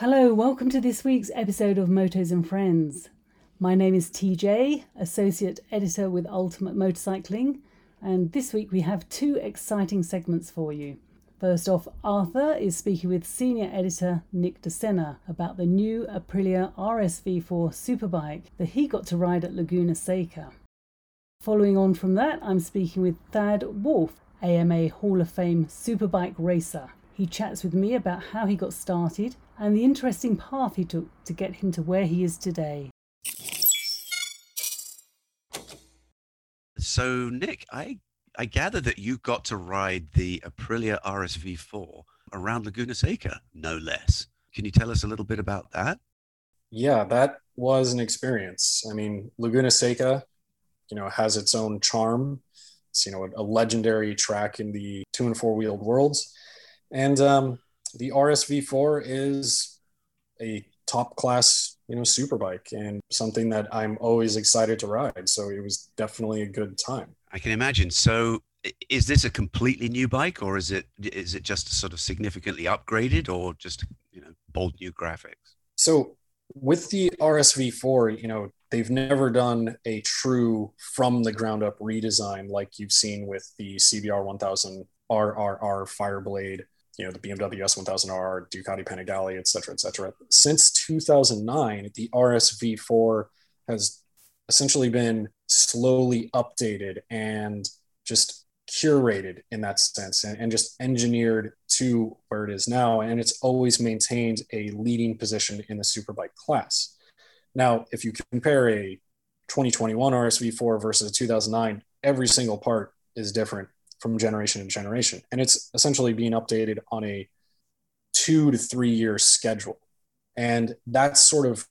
Hello, welcome to this week's episode of Motos and Friends. My name is TJ, Associate Editor with Ultimate Motorcycling, and this week we have two exciting segments for you. First off, Arthur is speaking with Senior Editor Nick DeSena about the new Aprilia RSV4 Superbike that he got to ride at Laguna Seca. Following on from that, I'm speaking with Thad Wolff, AMA Hall of Fame Superbike racer. He chats with me about how he got started and the interesting path he took to get him to where he is today. So, Nick, I, I gather that you got to ride the Aprilia RSV4 around Laguna Seca, no less. Can you tell us a little bit about that? Yeah, that was an experience. I mean, Laguna Seca, you know, has its own charm. It's, you know, a, a legendary track in the two and four wheeled worlds. And um, the RSV4 is a top class, you know, super bike and something that I'm always excited to ride. So it was definitely a good time. I can imagine. So is this a completely new bike or is it is it just sort of significantly upgraded or just, you know, bold new graphics? So with the RSV4, you know, they've never done a true from the ground up redesign like you've seen with the CBR 1000 RRR Fireblade you know, the BMW S1000R, Ducati Panigale, et cetera, et cetera. Since 2009, the RSV4 has essentially been slowly updated and just curated in that sense and, and just engineered to where it is now. And it's always maintained a leading position in the superbike class. Now, if you compare a 2021 RSV4 versus a 2009, every single part is different from generation to generation. And it's essentially being updated on a two to three year schedule. And that's sort of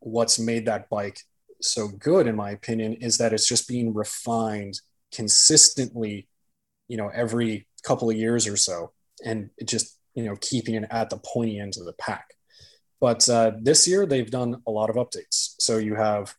what's made that bike so good, in my opinion, is that it's just being refined consistently, you know, every couple of years or so. And just, you know, keeping it at the pointy end of the pack. But uh, this year, they've done a lot of updates. So you have,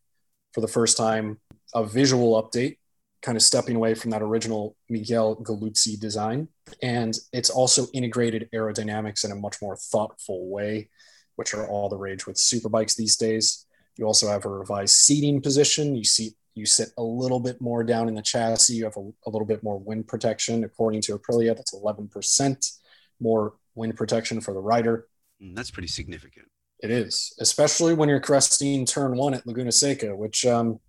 for the first time, a visual update kind of stepping away from that original Miguel Galluzzi design. And it's also integrated aerodynamics in a much more thoughtful way, which are all the rage with superbikes these days. You also have a revised seating position. You see, you sit a little bit more down in the chassis. You have a, a little bit more wind protection. According to Aprilia, that's 11% more wind protection for the rider. Mm, that's pretty significant. It is, especially when you're cresting turn one at Laguna Seca, which um,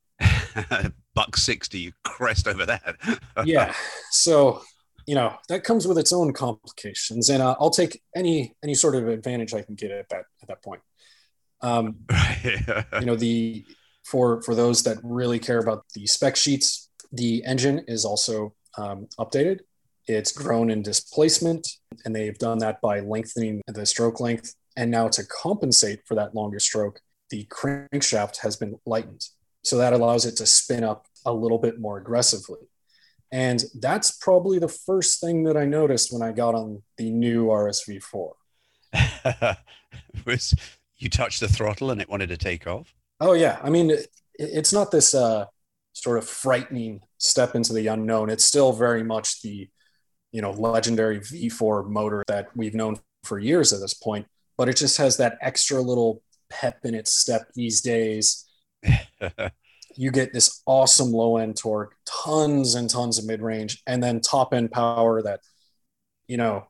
buck 60 you crest over that. Yeah. So you know that comes with its own complications and uh, i'll take any any sort of advantage i can get at that at that point. Um you know the for for those that really care about the spec sheets the engine is also um, updated. It's grown in displacement and they've done that by lengthening the stroke length. And now to compensate for that longer stroke the crankshaft has been lightened so that allows it to spin up a little bit more aggressively. And that's probably the first thing that I noticed when I got on the new RSV4. was you touched the throttle and it wanted to take off? Oh yeah. I mean, it, it's not this uh, sort of frightening step into the unknown. It's still very much the, you know, legendary V4 motor that we've known for years at this point, but it just has that extra little pep in its step these days you get this awesome low end torque, tons and tons of mid range, and then top end power that, you know,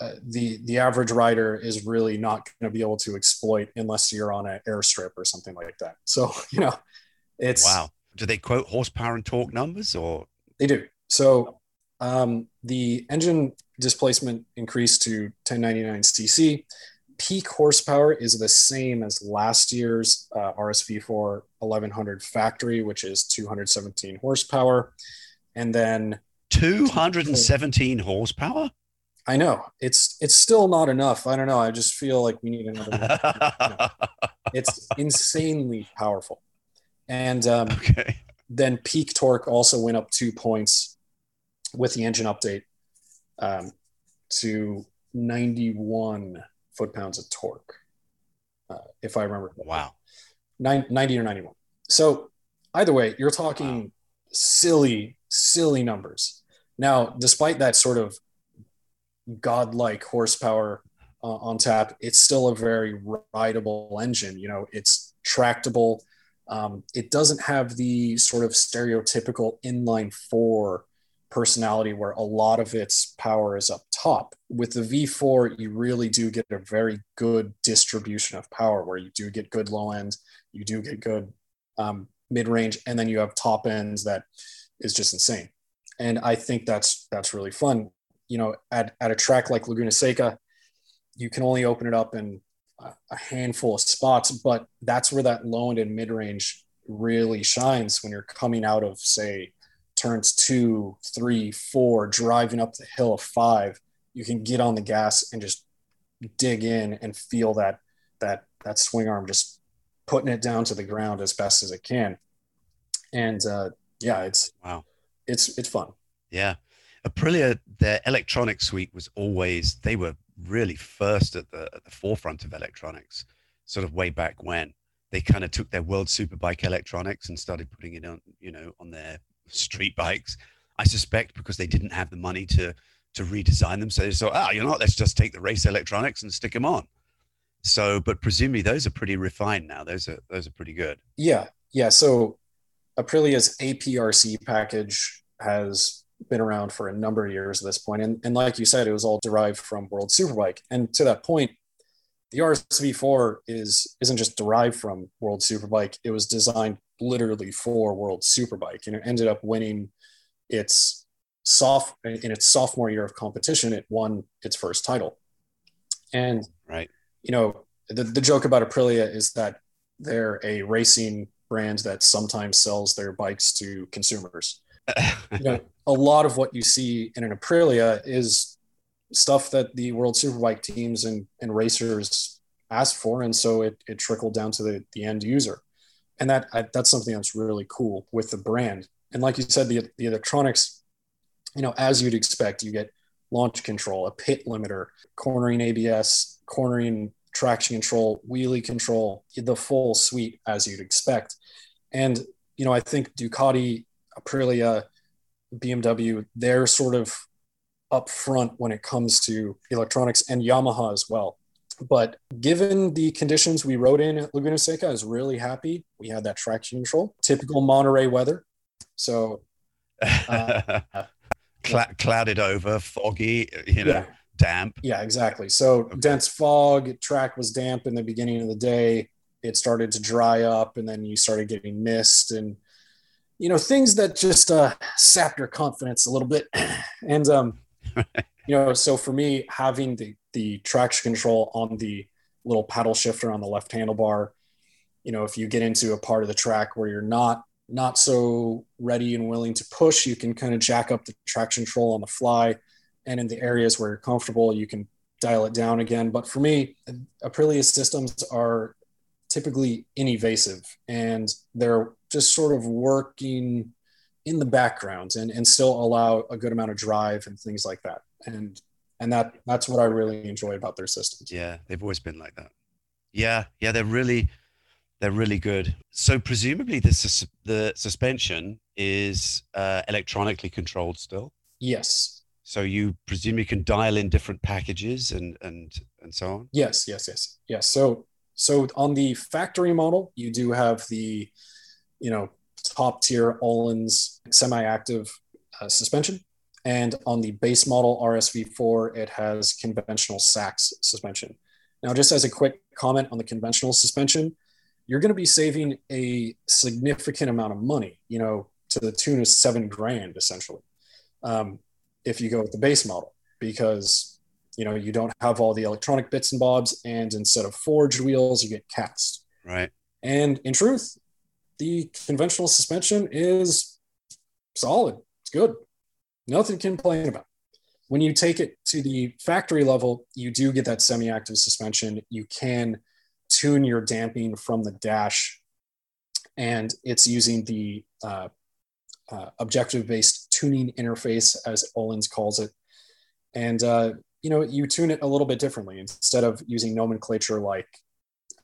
uh, the the average rider is really not going to be able to exploit unless you're on an airstrip or something like that. So you know, it's wow. Do they quote horsepower and torque numbers or they do? So um, the engine displacement increased to 1099 cc peak horsepower is the same as last year's uh, RSV4 1100 factory, which is 217 horsepower. And then 217 horsepower? I know it's it's still not enough. I don't know. I just feel like we need another. know, it's insanely powerful, and um, okay. then peak torque also went up two points with the engine update um, to 91 foot pounds of torque, uh, if I remember. Wow. Nine, 90 or 91. So either way, you're talking wow. silly, silly numbers. Now, despite that sort of godlike horsepower uh, on tap, it's still a very rideable engine. You know, it's tractable. Um, it doesn't have the sort of stereotypical inline four personality where a lot of its power is up top. With the V4, you really do get a very good distribution of power where you do get good low end, you do get good um, mid range, and then you have top ends that is just insane. And I think that's that's really fun. You know, at, at a track like Laguna Seca, you can only open it up in a handful of spots, but that's where that low end and mid range really shines when you're coming out of, say, turns two, three, four, driving up the hill of five. You can get on the gas and just dig in and feel that that that swing arm just putting it down to the ground as best as it can. And uh, yeah, it's wow, it's it's fun. Yeah, Aprilia, their electronic suite was always they were really first at the, at the forefront of electronics, sort of way back when they kind of took their World Superbike electronics and started putting it on, you know, on their street bikes. I suspect because they didn't have the money to to redesign them, so they thought, ah, you know what, let's just take the race electronics and stick them on. So, but presumably those are pretty refined now. Those are those are pretty good. Yeah, yeah. So Aprilia's APRC package has been around for a number of years at this. And, and like you said, it was all derived from World Superbike. And to that point, the RSV4 is isn't just derived from World Superbike. It was designed literally for World Superbike, and it ended up winning its soft in its sophomore year of competition. It won its first title, and right, you know, the the joke about Aprilia is that they're a racing brand that sometimes sells their bikes to consumers. You know, a lot of what you see in an Aprilia is stuff that the World Superbike teams and, and racers asked for, and so it, it trickled down to the, the end user, and that I, that's something that's really cool with the brand. And like you said, the the electronics, you know, as you'd expect, you get launch control, a pit limiter, cornering ABS, cornering traction control, wheelie control, the full suite as you'd expect. And you know, I think Ducati Aprilia, BMW, they're sort of up front when it comes to electronics and Yamaha as well. But given the conditions we rode in at Laguna Seca, I was really happy. We had that traction control, typical Monterey weather. So uh, Cl- clouded over, foggy, you know, yeah. damp. Yeah, exactly. So okay. dense fog, track was damp in the beginning of the day. It started to dry up, and then you started getting mist and you know things that just uh, sap your confidence a little bit and um you know so for me having the the traction control on the little paddle shifter on the left handlebar. You know if you get into a part of the track where you're not not so ready and willing to push you can kind of jack up the traction control on the fly. And in the areas where you're comfortable you can dial it down again. But for me aprilia systems are typically invasive and they're just sort of working in the background and, and still allow a good amount of drive and things like that. And and that that's what I really enjoy about their systems. Yeah, they've always been like that. Yeah, yeah, they're really they're really good. So presumably the sus- the suspension is uh, electronically controlled still. Yes. So you presume you can dial in different packages and and and so on. Yes, yes, yes, yes. So so on the factory model, you do have the you know, top tier Öhlins semi-active uh, suspension. And on the base model RSV4, it has conventional Sachs suspension. Now, just as a quick comment on the conventional suspension, you're going to be saving a significant amount of money, you know, to the tune of seven grand essentially, um, if you go with the base model, because you know you don't have all the electronic bits and bobs, and instead of forged wheels, you get cast. Right. And in truth, the conventional suspension is solid. It's good. Nothing to complain about. When you take it to the factory level, you do get that semi active suspension. You can tune your damping from the dash, and it's using the uh, uh, objective based tuning interface, as Öhlins calls it. And, uh, you know, you tune it a little bit differently instead of using nomenclature like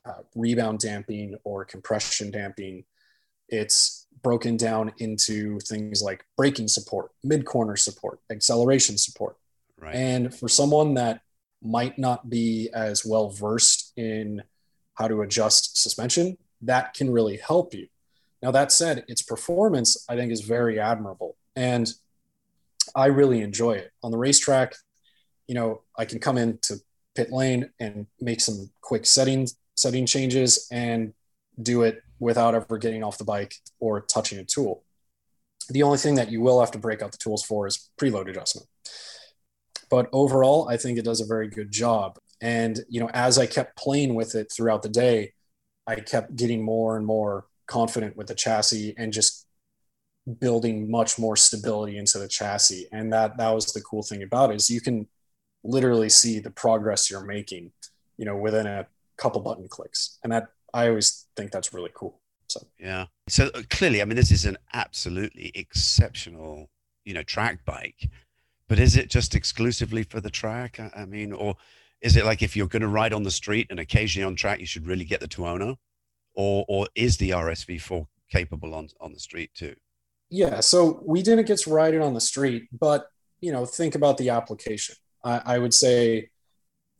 uh, rebound damping or compression damping it's broken down into things like braking support, mid corner support, acceleration support. Right. And for someone that might not be as well versed in how to adjust suspension, that can really help you. Now, that said, its performance, I think, is very admirable. And I really enjoy it. On the racetrack, you know, I can come into pit lane and make some quick settings setting changes and do it without ever getting off the bike or touching a tool. The only thing that you will have to break out the tools for is preload adjustment. But overall, I think it does a very good job. And you know, as I kept playing with it throughout the day, I kept getting more and more confident with the chassis and just building much more stability into the chassis. And that that was the cool thing about it is you can literally see the progress you're making, you know, within a couple button clicks. And that I always think that's really cool. So yeah. So uh, clearly, I mean, this is an absolutely exceptional, you know, track bike but is it just exclusively for the track? I mean, or is it like if you're going to ride on the street and occasionally on track, you should really get the Tuono, or or is the RSV4 capable on on the street too? Yeah, so we didn't get to ride it on the street, but you know, think about the application. I, I would say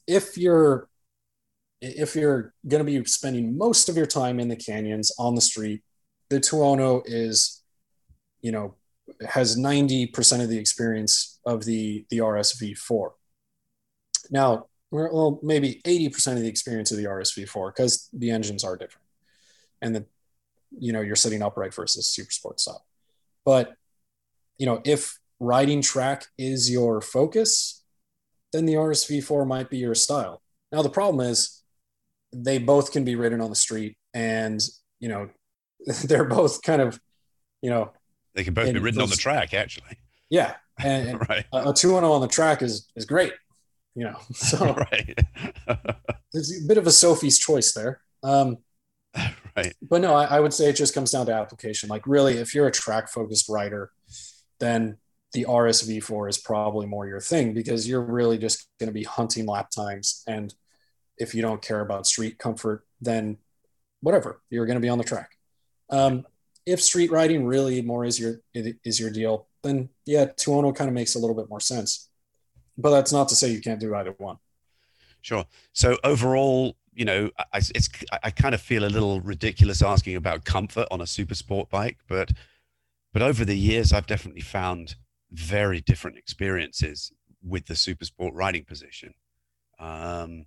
if you're if you're going to be spending most of your time in the canyons on the street, the Tuono is, you know, has 90% of the experience of the, the RSV4. Now, well, maybe 80% of the experience of the RSV4 because the engines are different. And the, you know, you're sitting upright versus super sport style. But, you know, if riding track is your focus, then the RSV4 might be your style. Now, the problem is they both can be ridden on the street and, you know, they're both kind of, you know, they can both be ridden those, on the track, actually. Yeah, and, and right. a, a two one zero on the track is is great. You know, so right. there's a bit of a Sophie's choice there. Um, right. But no, I, I would say it just comes down to application. Like, really, if you're a track focused rider, then the RSV4 is probably more your thing because you're really just going to be hunting lap times. And if you don't care about street comfort, then whatever, you're going to be on the track. Um, if street riding really more is your is your deal, then yeah, Tuono kind of makes a little bit more sense. But that's not to say you can't do either one. Sure. So overall, you know, I, it's I kind of feel a little ridiculous asking about comfort on a super sport bike, but but over the years, I've definitely found very different experiences with the super sport riding position. Um,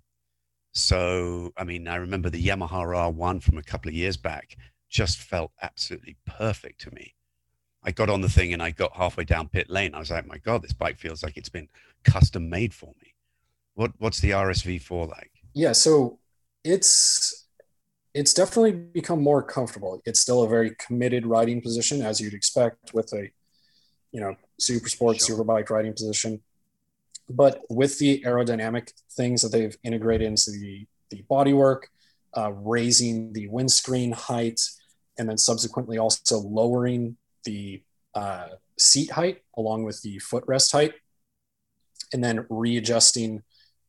so, I mean, I remember the Yamaha R1 from a couple of years back just felt absolutely perfect to me. I got on the thing and I got halfway down pit lane. I was like, my God, this bike feels like it's been custom made for me. What what's the RSV4 like? Yeah, so it's it's definitely become more comfortable. It's still a very committed riding position, as you'd expect with a you know super sport sure. super bike riding position. But with the aerodynamic things that they've integrated into the the bodywork, uh, raising the windscreen height, and then subsequently also lowering the uh, seat height along with the footrest height, and then readjusting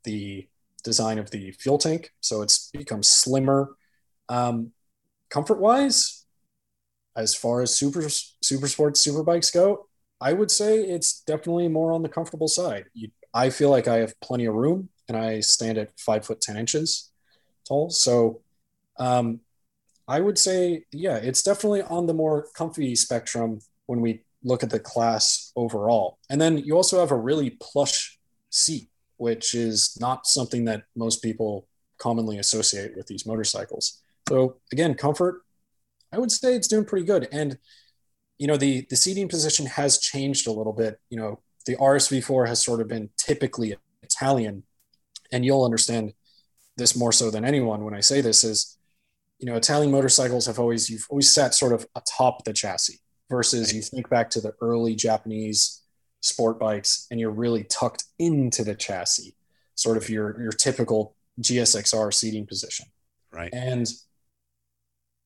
the design of the fuel tank so it's become slimmer. Um, comfort wise, as far as super super sports super bikes go, I would say it's definitely more on the comfortable side. You, I feel like I have plenty of room, and I stand at five foot ten inches tall. So um, I would say, yeah, it's definitely on the more comfy spectrum when we look at the class overall. And then you also have a really plush seat, which is not something that most people commonly associate with these motorcycles. So again, comfort, I would say it's doing pretty good. And you know, the the seating position has changed a little bit. You know, the RSV4 has sort of been typically Italian, and you'll understand this more so than anyone when I say this is you know, Italian motorcycles have always you've always sat sort of atop the chassis versus you think back to the early Japanese sport bikes and you're really tucked into the chassis, sort of your your typical GSXR seating position. Right. And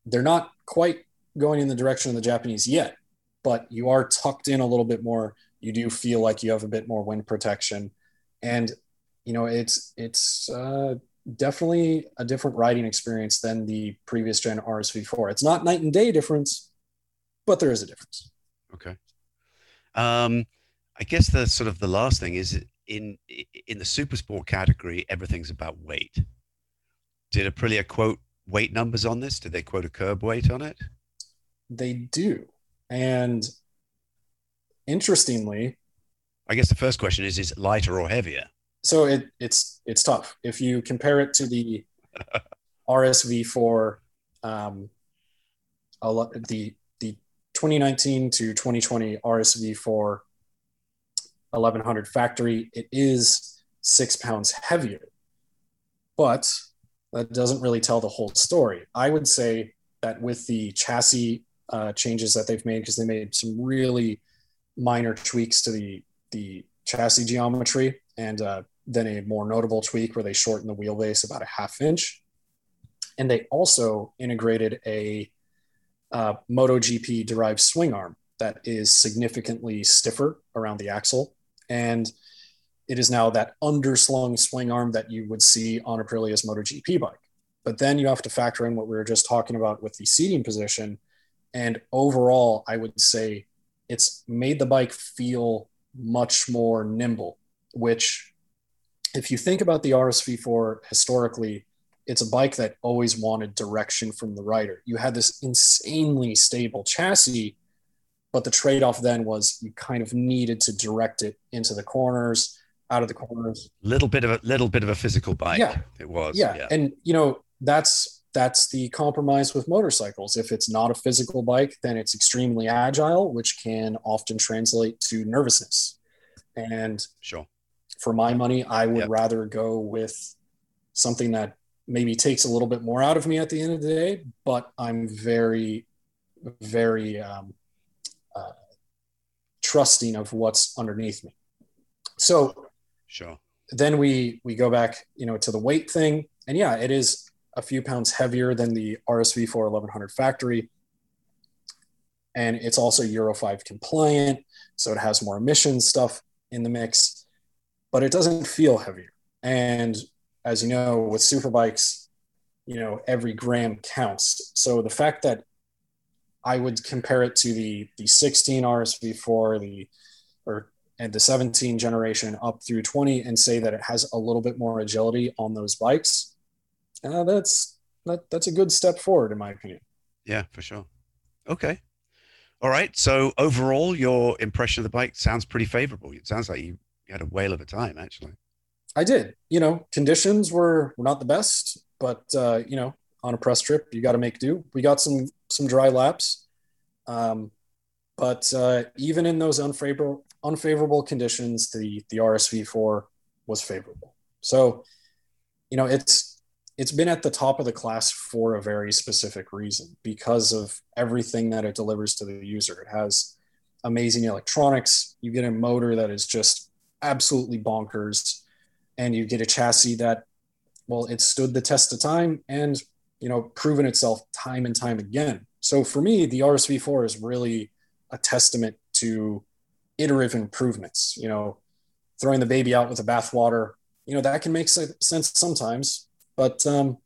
they're not quite going in the direction of the Japanese yet, but you are tucked in a little bit more. You do feel like you have a bit more wind protection. And you know, it's it's uh definitely a different riding experience than the previous gen RSV4. It's not night and day difference, but there is a difference. Okay. Um, I guess the sort of the last thing is in in the super sport category, everything's about weight. Did Aprilia quote weight numbers on this? Did they quote a curb weight on it? They do. And interestingly, I guess the first question is: Is it lighter or heavier? So it, it's it's tough. If you compare it to the RSV4, um, the the 2019 to 2020 RSV4 1100 factory, it is six pounds heavier, but that doesn't really tell the whole story. I would say that with the chassis uh, changes that they've made, because they made some really minor tweaks to the the chassis geometry, and uh, then a more notable tweak where they shortened the wheelbase about a half inch, and they also integrated a uh, MotoGP derived swing arm that is significantly stiffer around the axle, and it is now that underslung swing arm that you would see on a Aprilia's MotoGP bike. But then you have to factor in what we were just talking about with the seating position. And overall, I would say it's made the bike feel much more nimble, which, if you think about the RSV4 historically, it's a bike that always wanted direction from the rider. You had this insanely stable chassis, but the trade off then was you kind of needed to direct it into the corners out of the corners. Little bit of a little bit of a physical bike. Yeah, it was. Yeah, yeah. and you know that's that's the compromise with motorcycles. If it's not a physical bike, then it's extremely agile, which can often translate to nervousness. And sure, for my money, I would yep. rather go with something that maybe takes a little bit more out of me at the end of the day, but I'm very, very um, uh, trusting of what's underneath me. So Sure. Then we we go back, you know, to the weight thing, and yeah, it is a few pounds heavier than the RSV 4 1100 factory, and it's also Euro 5 compliant, so it has more emissions stuff in the mix, but it doesn't feel heavier. And as you know, with superbikes, you know, every gram counts. So the fact that I would compare it to the the 16 RSV4, the or and the 17 generation up through 20 and say that it has a little bit more agility on those bikes, uh, that's that, that's a good step forward in my opinion. Yeah, for sure. Okay. All right. So overall, your impression of the bike sounds pretty favorable. It sounds like you had a whale of a time, actually. I did. You know, conditions were, were not the best, but uh, you know, on a press trip, you got to make do. We got some some dry laps, um, but uh, even in those unfavorable unfavorable conditions, the the RSV4 was favorable. So, you know, it's it's been at the top of the class for a very specific reason because of everything that it delivers to the user. It has amazing electronics. You get a motor that is just absolutely bonkers, and you get a chassis that, well, it stood the test of time and you know proven itself time and time again. So for me, the RSV4 is really a testament to iterative improvements. You know, throwing the baby out with the bathwater. You know that can make sense sometimes, but um,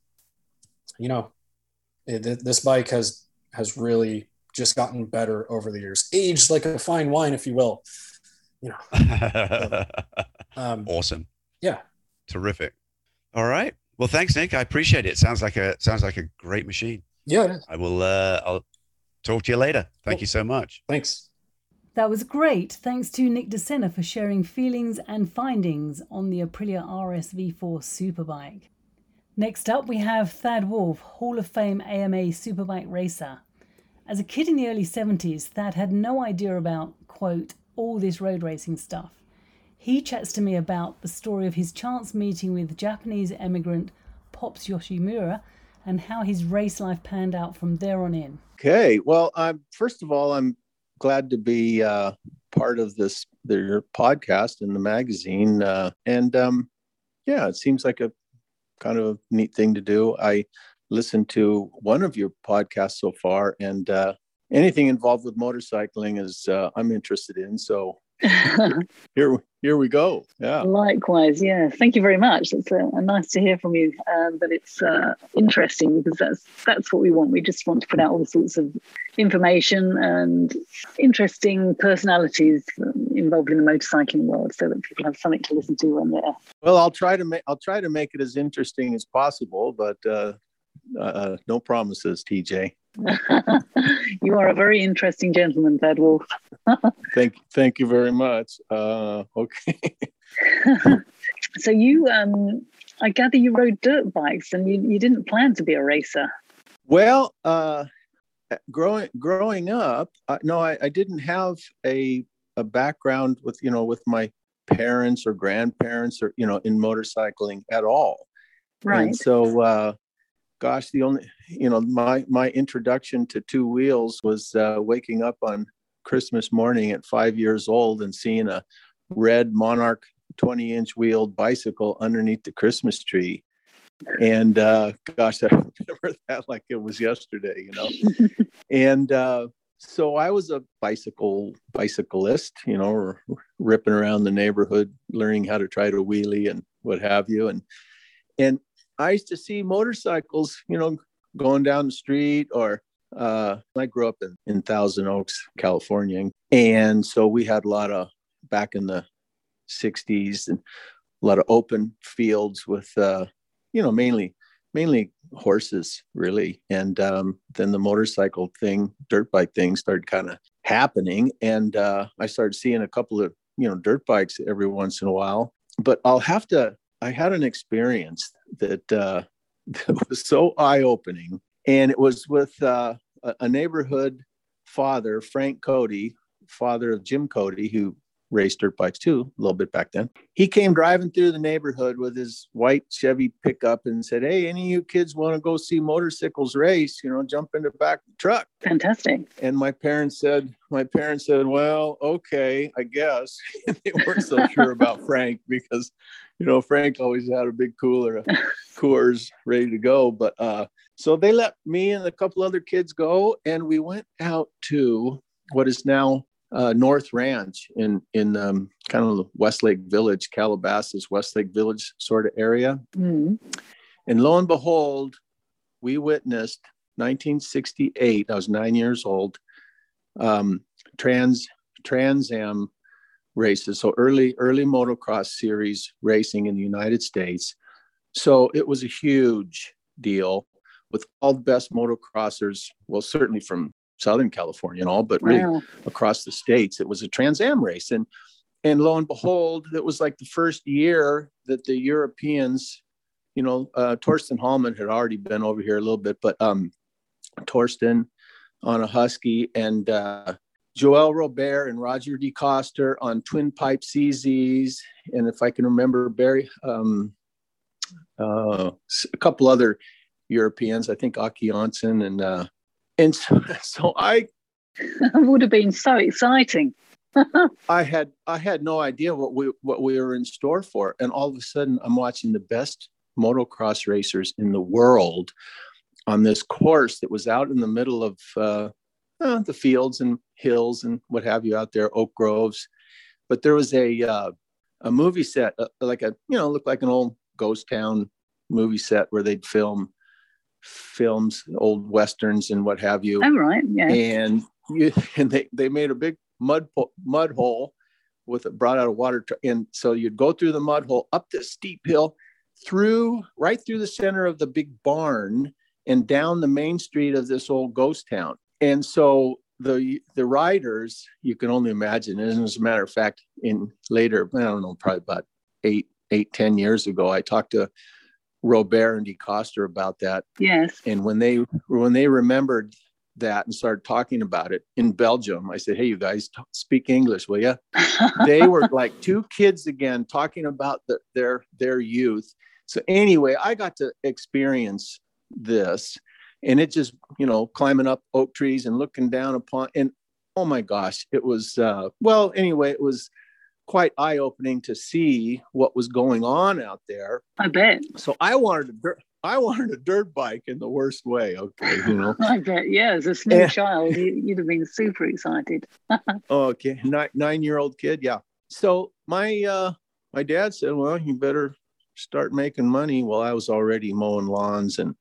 you know, it, this bike has has really just gotten better over the years, aged like a fine wine, if you will. You know. um, awesome. Yeah. Terrific. All right. Well, thanks, Nick. I appreciate it. Sounds like a sounds like a great machine. Yeah. I will. Uh, I'll talk to you later. Thank cool. you so much. Thanks. That was great. Thanks to Nick De Sena for sharing feelings and findings on the Aprilia RSV4 Superbike. Next up, we have Thad Wolff, Hall of Fame AMA Superbike racer. As a kid in the early 70s, Thad had no idea about, quote, all this road racing stuff. He chats to me about the story of his chance meeting with Japanese emigrant Pops Yoshimura and how his race life panned out from there on in. Okay, well, I'm first of all, I'm glad to be uh, part of this their podcast in the magazine. Uh, and um, yeah, it seems like a kind of a neat thing to do. I listened to one of your podcasts so far, and uh, anything involved with motorcycling is uh, I'm interested in. So here, here we go. Yeah. Likewise, yeah. Thank you very much. It's uh, nice to hear from you. Um, that it's uh, interesting because that's that's what we want. We just want to put out all sorts of information and interesting personalities involved in the motorcycling world, so that people have something to listen to when they're. Well, I'll try to make I'll try to make it as interesting as possible, but uh, uh, no promises, TJ. you are a very interesting gentleman, Thad Wolff. thank, thank you very much. Uh, okay. so you, um, I gather you rode dirt bikes, and you, you didn't plan to be a racer. Well, uh, growing growing up, uh, no, I, I didn't have a a background with you know with my parents or grandparents or you know in motorcycling at all. Right. And so uh, gosh, the only you know my my introduction to two wheels was uh, waking up on Christmas morning at five years old and seeing a red Monarch 20 inch wheeled bicycle underneath the Christmas tree. And uh, gosh, I remember that like it was yesterday, you know. and uh, so I was a bicycle bicyclist, you know, r- ripping around the neighborhood, learning how to try to wheelie and what have you. And and I used to see motorcycles, you know, going down the street or uh, I grew up in, in Thousand Oaks, California. And so we had a lot of back in the 60s and a lot of open fields with, uh, you know, mainly mainly horses really and um, then the motorcycle thing dirt bike thing started kind of happening and uh, i started seeing a couple of you know dirt bikes every once in a while but i'll have to I had an experience that, uh, that was so eye opening. And it was with uh, a neighborhood father, Frank Cody, father of Jim Cody, who raced dirt bikes too a little bit back then. He came driving through the neighborhood with his white Chevy pickup and said, Hey, any of you kids want to go see motorcycles race? You know, jump in the back of the truck. Fantastic. And my parents said, My parents said, Well, okay, I guess. they weren't so sure about Frank because you know, Frank always had a big cooler of Coors ready to go. But uh, so they let me and a couple other kids go, and we went out to what is now uh, North Ranch in in um, kind of Westlake Village, Calabasas, Westlake Village sort of area. Mm. And lo and behold, we witnessed 1968. I was nine years old. Um, trans Trans Am races. So early, early motocross series racing in the United States. So it was a huge deal with all the best motocrossers, well, certainly from Southern California and all, but really wow. across the states. It was a Trans Am race. And and lo and behold, it was like the first year that the Europeans, you know, uh, Torsten Hallman had already been over here a little bit, but um, Torsten on a Husky and uh, Joel Robert and Roger DeCoster on Twin Pipe CZs, and if I can remember, Barry, um, uh, a couple other Europeans, I think Åke Jonsson, and uh, and so, so I would have been so exciting. I had I had no idea what we what we were in store for, and all of a sudden I'm watching the best motocross racers in the world on this course that was out in the middle of uh, uh, the fields and hills and what have you out there, oak groves. But there was a uh, a movie set, uh, like a you know, looked like an old ghost town movie set where they'd film films, old westerns and what have you. I'm right, yeah. And you, and they they made a big mud mud hole with it brought out of water, and so you'd go through the mud hole up this steep hill, through right through the center of the big barn and down the main street of this old ghost town and so the the riders you can only imagine and as a matter of fact in later i don't know probably about eight eight ten years ago i talked to robert and decoster about that. Yes. And when they when they remembered that and started talking about it in belgium i said hey you guys t- speak english will you they were like two kids again talking about the, their their youth. So anyway i got to experience this and it just you know climbing up oak trees and looking down upon and oh my gosh it was uh, well anyway it was quite eye-opening to see what was going on out there i bet so i wanted to I wanted a dirt bike in the worst way. Okay, you know. I bet, yeah, as a small yeah. child, you, would have been super excited. okay, nine nine year old kid, yeah. So my uh, my dad said, "Well, you better start making money." Well, I was already mowing lawns and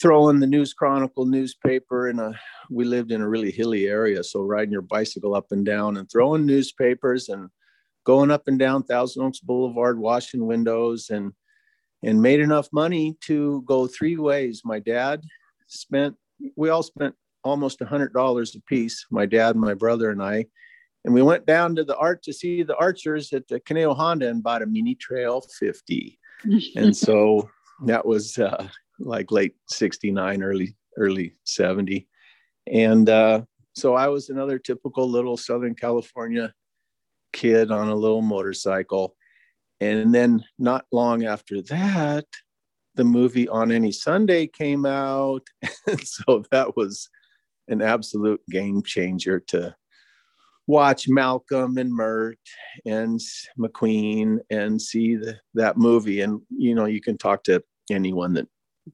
throwing the News Chronicle newspaper in a. We lived in a really hilly area, so riding your bicycle up and down and throwing newspapers and going up and down Thousand Oaks Boulevard, washing windows and and made enough money to go three ways. My dad spent, we all spent almost a hundred dollars a piece, my dad, my brother, and I. And we went down to the art to see the archers at the Conejo Honda and bought a mini trail 50. and so that was uh, like late 69, early, early 70. And uh, so I was another typical little Southern California kid on a little motorcycle and then not long after that, the movie On Any Sunday came out. And so that was an absolute game changer to watch Malcolm and Mert and McQueen and see the, that movie. And, you know, you can talk to anyone that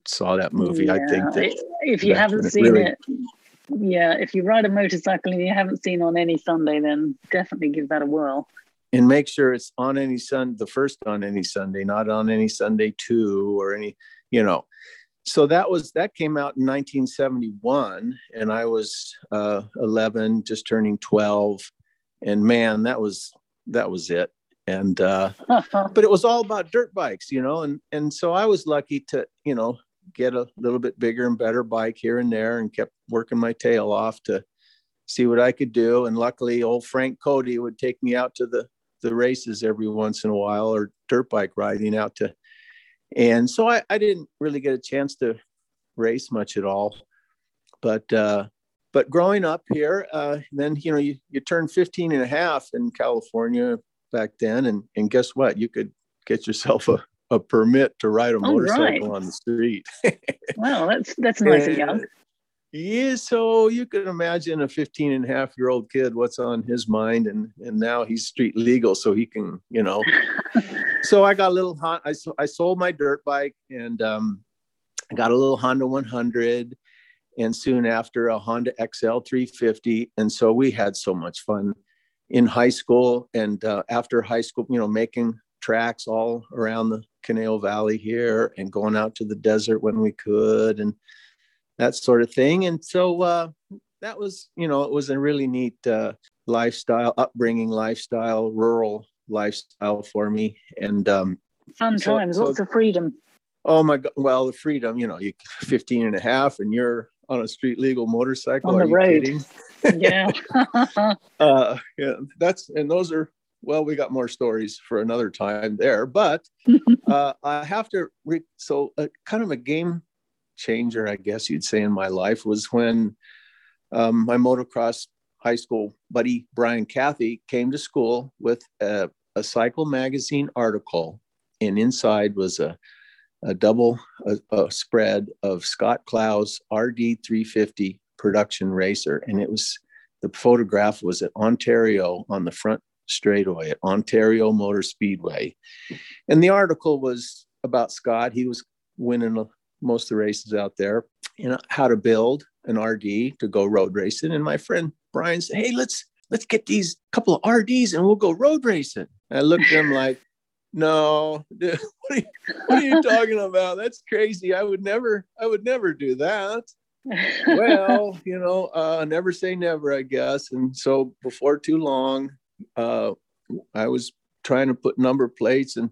saw that movie. Yeah. I think that if you haven't seen really... it, yeah, if you ride a motorcycle and you haven't seen on any Sunday, then definitely give that a whirl. And make sure it's on any sun the first on any sunday not on any sunday two or any you know. So that was that came out in 1971 and i was uh, 11 just turning 12 and man that was that was it. And uh, but it was all about dirt bikes you know and and so i was lucky to you know get a little bit bigger and better bike here and there and kept working my tail off to see what I could do. And luckily, old Frank Cody would take me out to the the races every once in a while or dirt bike riding out to. And so I, I didn't really get a chance to race much at all. But uh but growing up here uh then you know you, you turn 15 and a half in california back then. And and guess what? You could get yourself a, a permit to ride a motorcycle right. on the street wow that's that's nice and, and young yeah, so you can imagine a 15 and a half year old kid, what's on his mind. And, and now he's street legal, so he can, you know. so I got a little, I, I sold my dirt bike and um, I got a little Honda 100 and soon after a Honda XL 350. And so we had so much fun in high school and uh, after high school, you know, making tracks all around the Conejo Valley here and going out to the desert when we could. And that sort of thing. And so uh, that was, you know, it was a really neat uh, lifestyle, upbringing lifestyle, rural lifestyle for me. And um, fun so, times, so, lots of freedom. Oh my God. Well, the freedom, you know, you 15 and a half and you're on a street legal motorcycle. On the road. yeah. uh, yeah. That's, and those are, well, we got more stories for another time there, but uh, I have to, re- so uh, kind of a game changer, I guess you'd say, in my life was when um, my motocross high school buddy Brian Cathy came to school with a, a Cycle magazine article, and inside was a a double a, a spread of Scott Clow's RD350 production racer, and it was the photograph was at Ontario on the front straightaway at Ontario Motor Speedway, and the article was about Scott. He was winning most of the races out there, you know, how to build an RD to go road racing. And my friend Brian said, Hey, let's let's get these couple of RDs and we'll go road racing. And I looked at him like, no, dude, what, are you, what are you talking about? That's crazy. I would never, I would never do that. well, you know, uh, never say never, I guess. And so before too long, uh, I was trying to put number plates and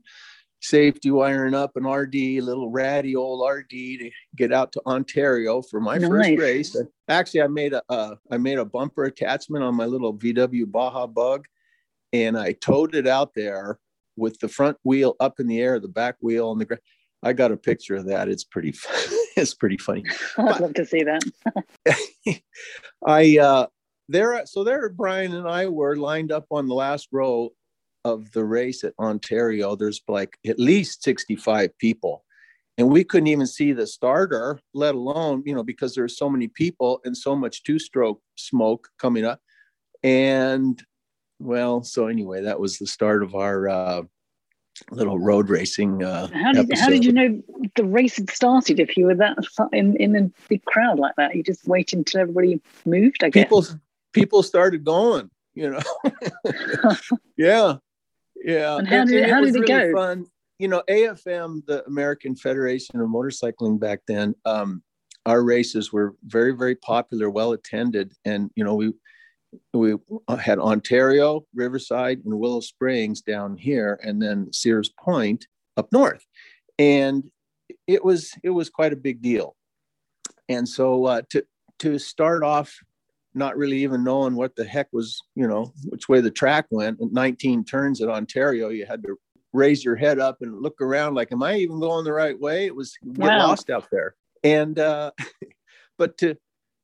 safety wiring up an RD, a little ratty old RD to get out to Ontario for my nice. first race. Actually, I made a uh, I made a bumper attachment on my little VW Baja Bug, and I towed it out there with the front wheel up in the air, the back wheel on the ground. I got a picture of that. It's pretty, it's pretty funny. I'd love to see that. I uh, there, so there, Brian and I were lined up on the last row of the race at Ontario, there's like at least 65 people. And we couldn't even see the starter, let alone, you know, because there's so many people and so much two stroke smoke coming up. And well, so anyway, that was the start of our uh, little road racing. Uh, how did episode. how did you know the race had started if you were that in in a big crowd like that? You just wait until everybody moved. I guess people people started going. You know, yeah, yeah. And how did it, how did it really go? Fun. You know, AFM, the American Federation of Motorcycling back then. Um, our races were very very popular, well attended, and you know we we had Ontario, Riverside, and Willow Springs down here, and then Sears Point up north, and it was it was quite a big deal. And so uh, to to start off, not really even knowing what the heck was, you know, which way the track went. 19 turns at Ontario, you had to raise your head up and look around, like, am I even going the right way? It was get Wow. lost out there. And uh, but to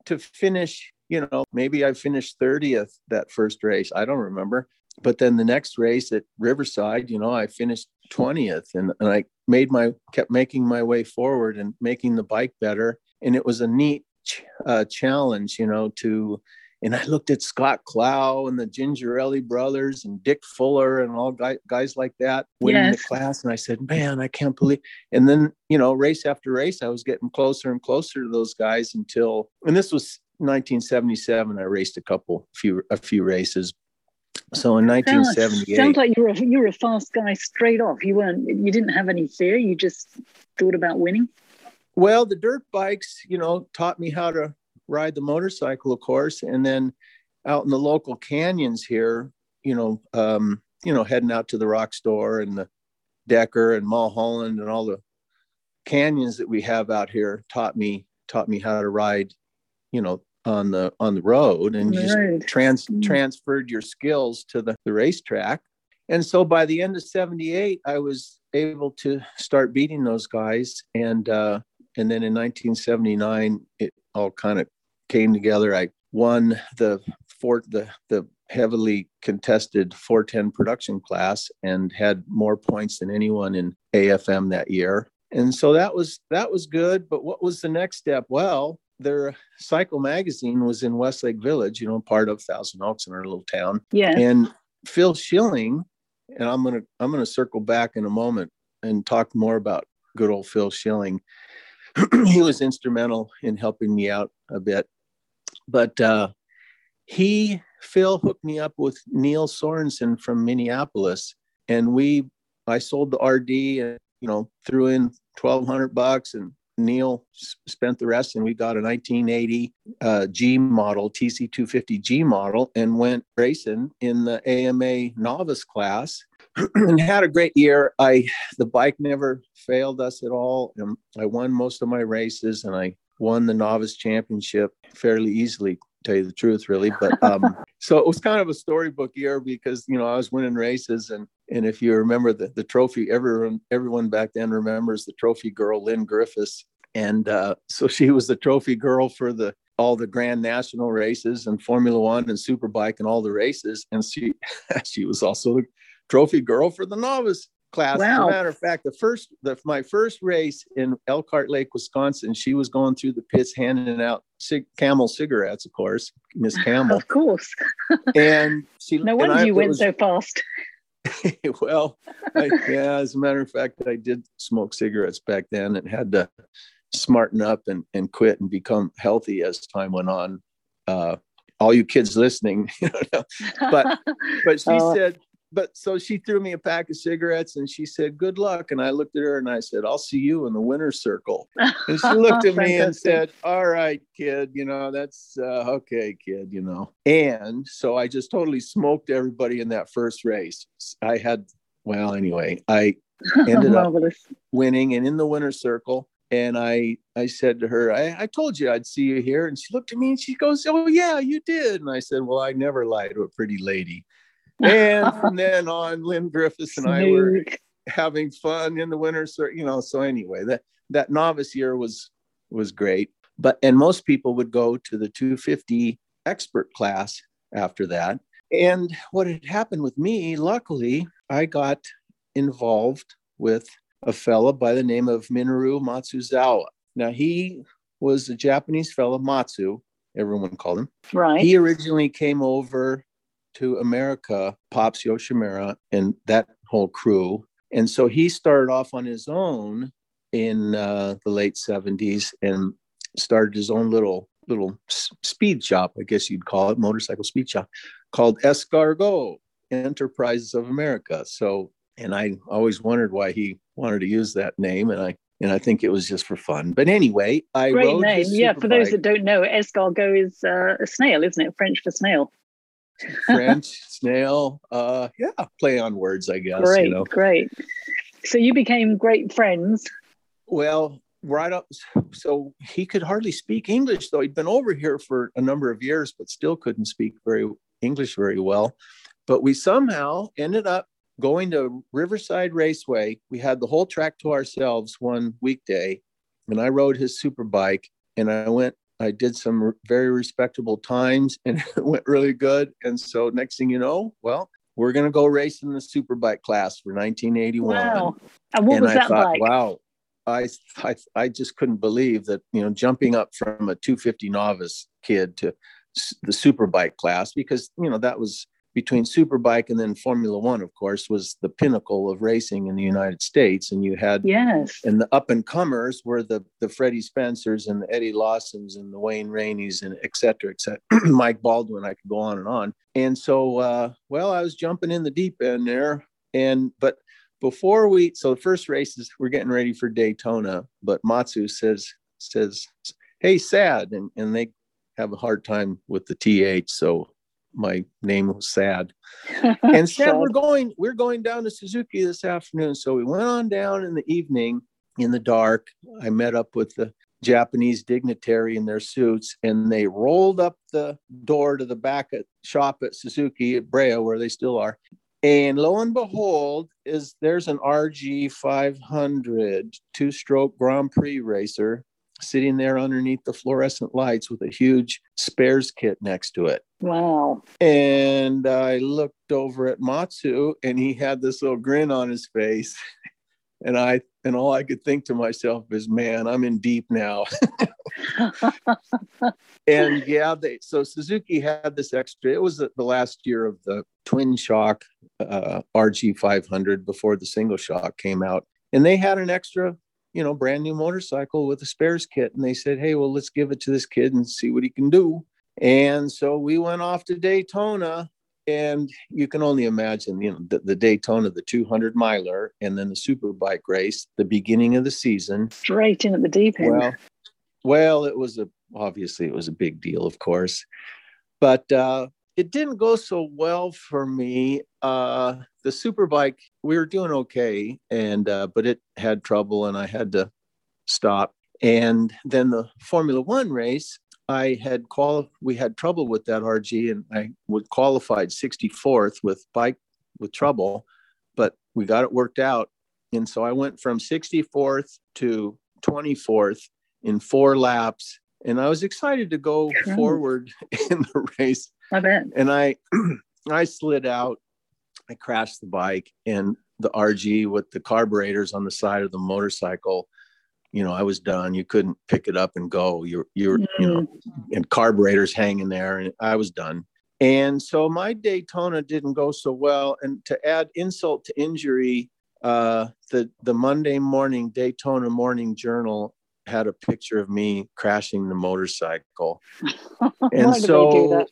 to finish you know, maybe I finished 30th that first race. I don't remember. But then the next race at Riverside, you know, I finished 20th and, and I made my, kept making my way forward and making the bike better. And it was a neat ch- uh, challenge, you know, to, and I looked at Scott Clow and the Gingerelli brothers and Dick Fuller and all guy, guys like that winning Yes. the class. And I said, man, I can't believe. And then, you know, race after race, I was getting closer and closer to those guys until, and this was 1977. I raced a couple, few, a few races. So in Sounds, 1978, sounds like you were a, you were a fast guy straight off. You weren't. You didn't have any fear. You just thought about winning. Well, the dirt bikes, you know, taught me how to ride the motorcycle, of course, and then out in the local canyons here, you know, um, you know, heading out to the Rock Store and the Decker and Mulholland and all the canyons that we have out here taught me taught me how to ride, you know, on the on the road and the just trans Mm. transferred your skills to the, the racetrack. And so by the end of 78, I was able to start beating those guys. And uh, and then in 1979, it all kind of came together. I won the four the the heavily contested 410 production class and had more points than anyone in AFM that year. And so that was that was good. But what was the next step? Well, their cycle magazine was in Westlake Village, you know, part of Thousand Oaks in our little town. Yeah. And Phil Schilling, and I'm gonna I'm gonna circle back in a moment and talk more about good old Phil Schilling. he was instrumental in helping me out a bit. But uh, he Phil hooked me up with Neil Sorensen from Minneapolis, and we I sold the RD and you know threw in twelve hundred bucks, and Neil s- spent the rest, and we got a 1980 uh, G model TZ250 G model, and went racing in the AMA novice class. And had a great year. I the bike never failed us at all, and I won most of my races, and I won the novice championship fairly easily. To tell you the truth, really, but um, so it was kind of a storybook year because you know I was winning races, and and if you remember the the trophy, everyone everyone back then remembers the trophy girl Lynn Griffiths, and uh, so she was the trophy girl for the all the Grand National races and Formula One and Superbike and all the races, and she she was also the trophy girl for the novice class. As a matter of fact, the first the my first race in Elkhart Lake, Wisconsin, she was going through the pits handing out cig- Camel cigarettes, of course, Miss Camel, Of course. and she. No wonder I- you went was- so fast. well, I, yeah, as a matter of fact, I did smoke cigarettes back then and had to smarten up and, and quit and become healthy as time went on. Uh, all you kids listening, But- but she Oh. said, but so she threw me a pack of cigarettes and she said, good luck. And I looked at her and I said, I'll see you in the winner's circle. And she looked at me and said, all right, kid, you know, that's uh, okay, kid, you know. And so I just totally smoked everybody in that first race. I had, well, anyway, I ended up winning and in the winner's circle. And I, I said to her, I, I told you I'd see you here. And she looked at me and she goes, Oh, yeah, you did. And I said, Well, I never lie to a pretty lady. And from then on, Lynn Griffiths and I were having fun in the winter so you know so anyway that that novice year was was great. But and most people would go to the 250 expert class after that. And what had happened with me luckily i got involved with a fella by the name of minoru matsuzawa. Now he was a japanese fellow matsu everyone called him. Right. he originally came over to America, Pops Yoshimura and that whole crew. And so he started off on his own in uh, the late 70s and started his own little little speed shop, I guess you'd call it, motorcycle speed shop, called Escargot Enterprises of America. So, and I always wondered why he wanted to use that name, and I and I think it was just for fun. But anyway, I great name. Yeah, for those that don't know, escargot is uh, a snail, isn't it? French for snail. French snail. Uh, yeah, play on words, I guess. Great, you know? great. So you became great friends. Well, right up. So he could hardly speak English, though he'd been over here for a number of years, but still couldn't speak very English very well. But we somehow ended up going to Riverside Raceway. We had the whole track to ourselves one weekday, and I rode his super bike. And I went, I did some very respectable times, and it went really good. And so next thing you know, well, we're going to go race in the super bike class for 1981. Wow. And what and was I that thought, like? Wow. I, I I just couldn't believe that you know jumping up from a 250 novice kid to the super bike class because you know that was between superbike and then formula one of course was the pinnacle of racing in the united states. And you had yes. and the up and comers were the the freddie spencers and the eddie lawsons and the wayne rainey's and et cetera et cetera. Mike baldwin i could go on and on. And so uh, well i was jumping in the deep end there. And but before we so the first races we're getting ready for daytona but matsu says says hey sad and, and they have a hard time with the th so my name was sad. And said we're going we're going down to suzuki this afternoon. So we went on down in the evening in the dark. I met up with the japanese dignitary in their suits and they rolled up the door to the back at shop at suzuki at brea where they still are. And lo and behold is there's an rg 500 two-stroke grand prix racer sitting there underneath the fluorescent lights with a huge spares kit next to it. Wow. And I looked over at Matsu and he had this little grin on his face. And I and all I could think to myself is, man, I'm in deep now. and yeah, they so Suzuki had this extra. It was the, last year of the twin shock uh, RG 500 before the single shock came out, and they had an extra you know, brand new motorcycle with a spares kit. And they said, hey, well, let's give it to this kid and see what he can do. And so we went off to Daytona. And you can only imagine, you know, the, the Daytona, the 200 miler, and then the super bike race, the beginning of the season. Straight in at the deep end. Well, well, it was a obviously it was a big deal, of course, but uh, it didn't go so well for me. Uh, the superbike, we were doing okay, and uh, but it had trouble, and I had to stop. And then the Formula One race, I had quali- We had trouble with that RG, and I would qualified 64th with bike with trouble, but we got it worked out. And so I went from 64th to 24th in four laps, and I was excited to go forward in the race. I bet. And I, I slid out I crashed the bike and the RG with the carburetors on the side of the motorcycle. You know, I was done. You couldn't pick it up and go. You're, you're, mm. you know, mm. and carburetors hanging there, and I was done. And so my Daytona didn't go so well. And to add insult to injury, uh, the the Monday morning Daytona Morning Journal had a picture of me crashing the motorcycle, and so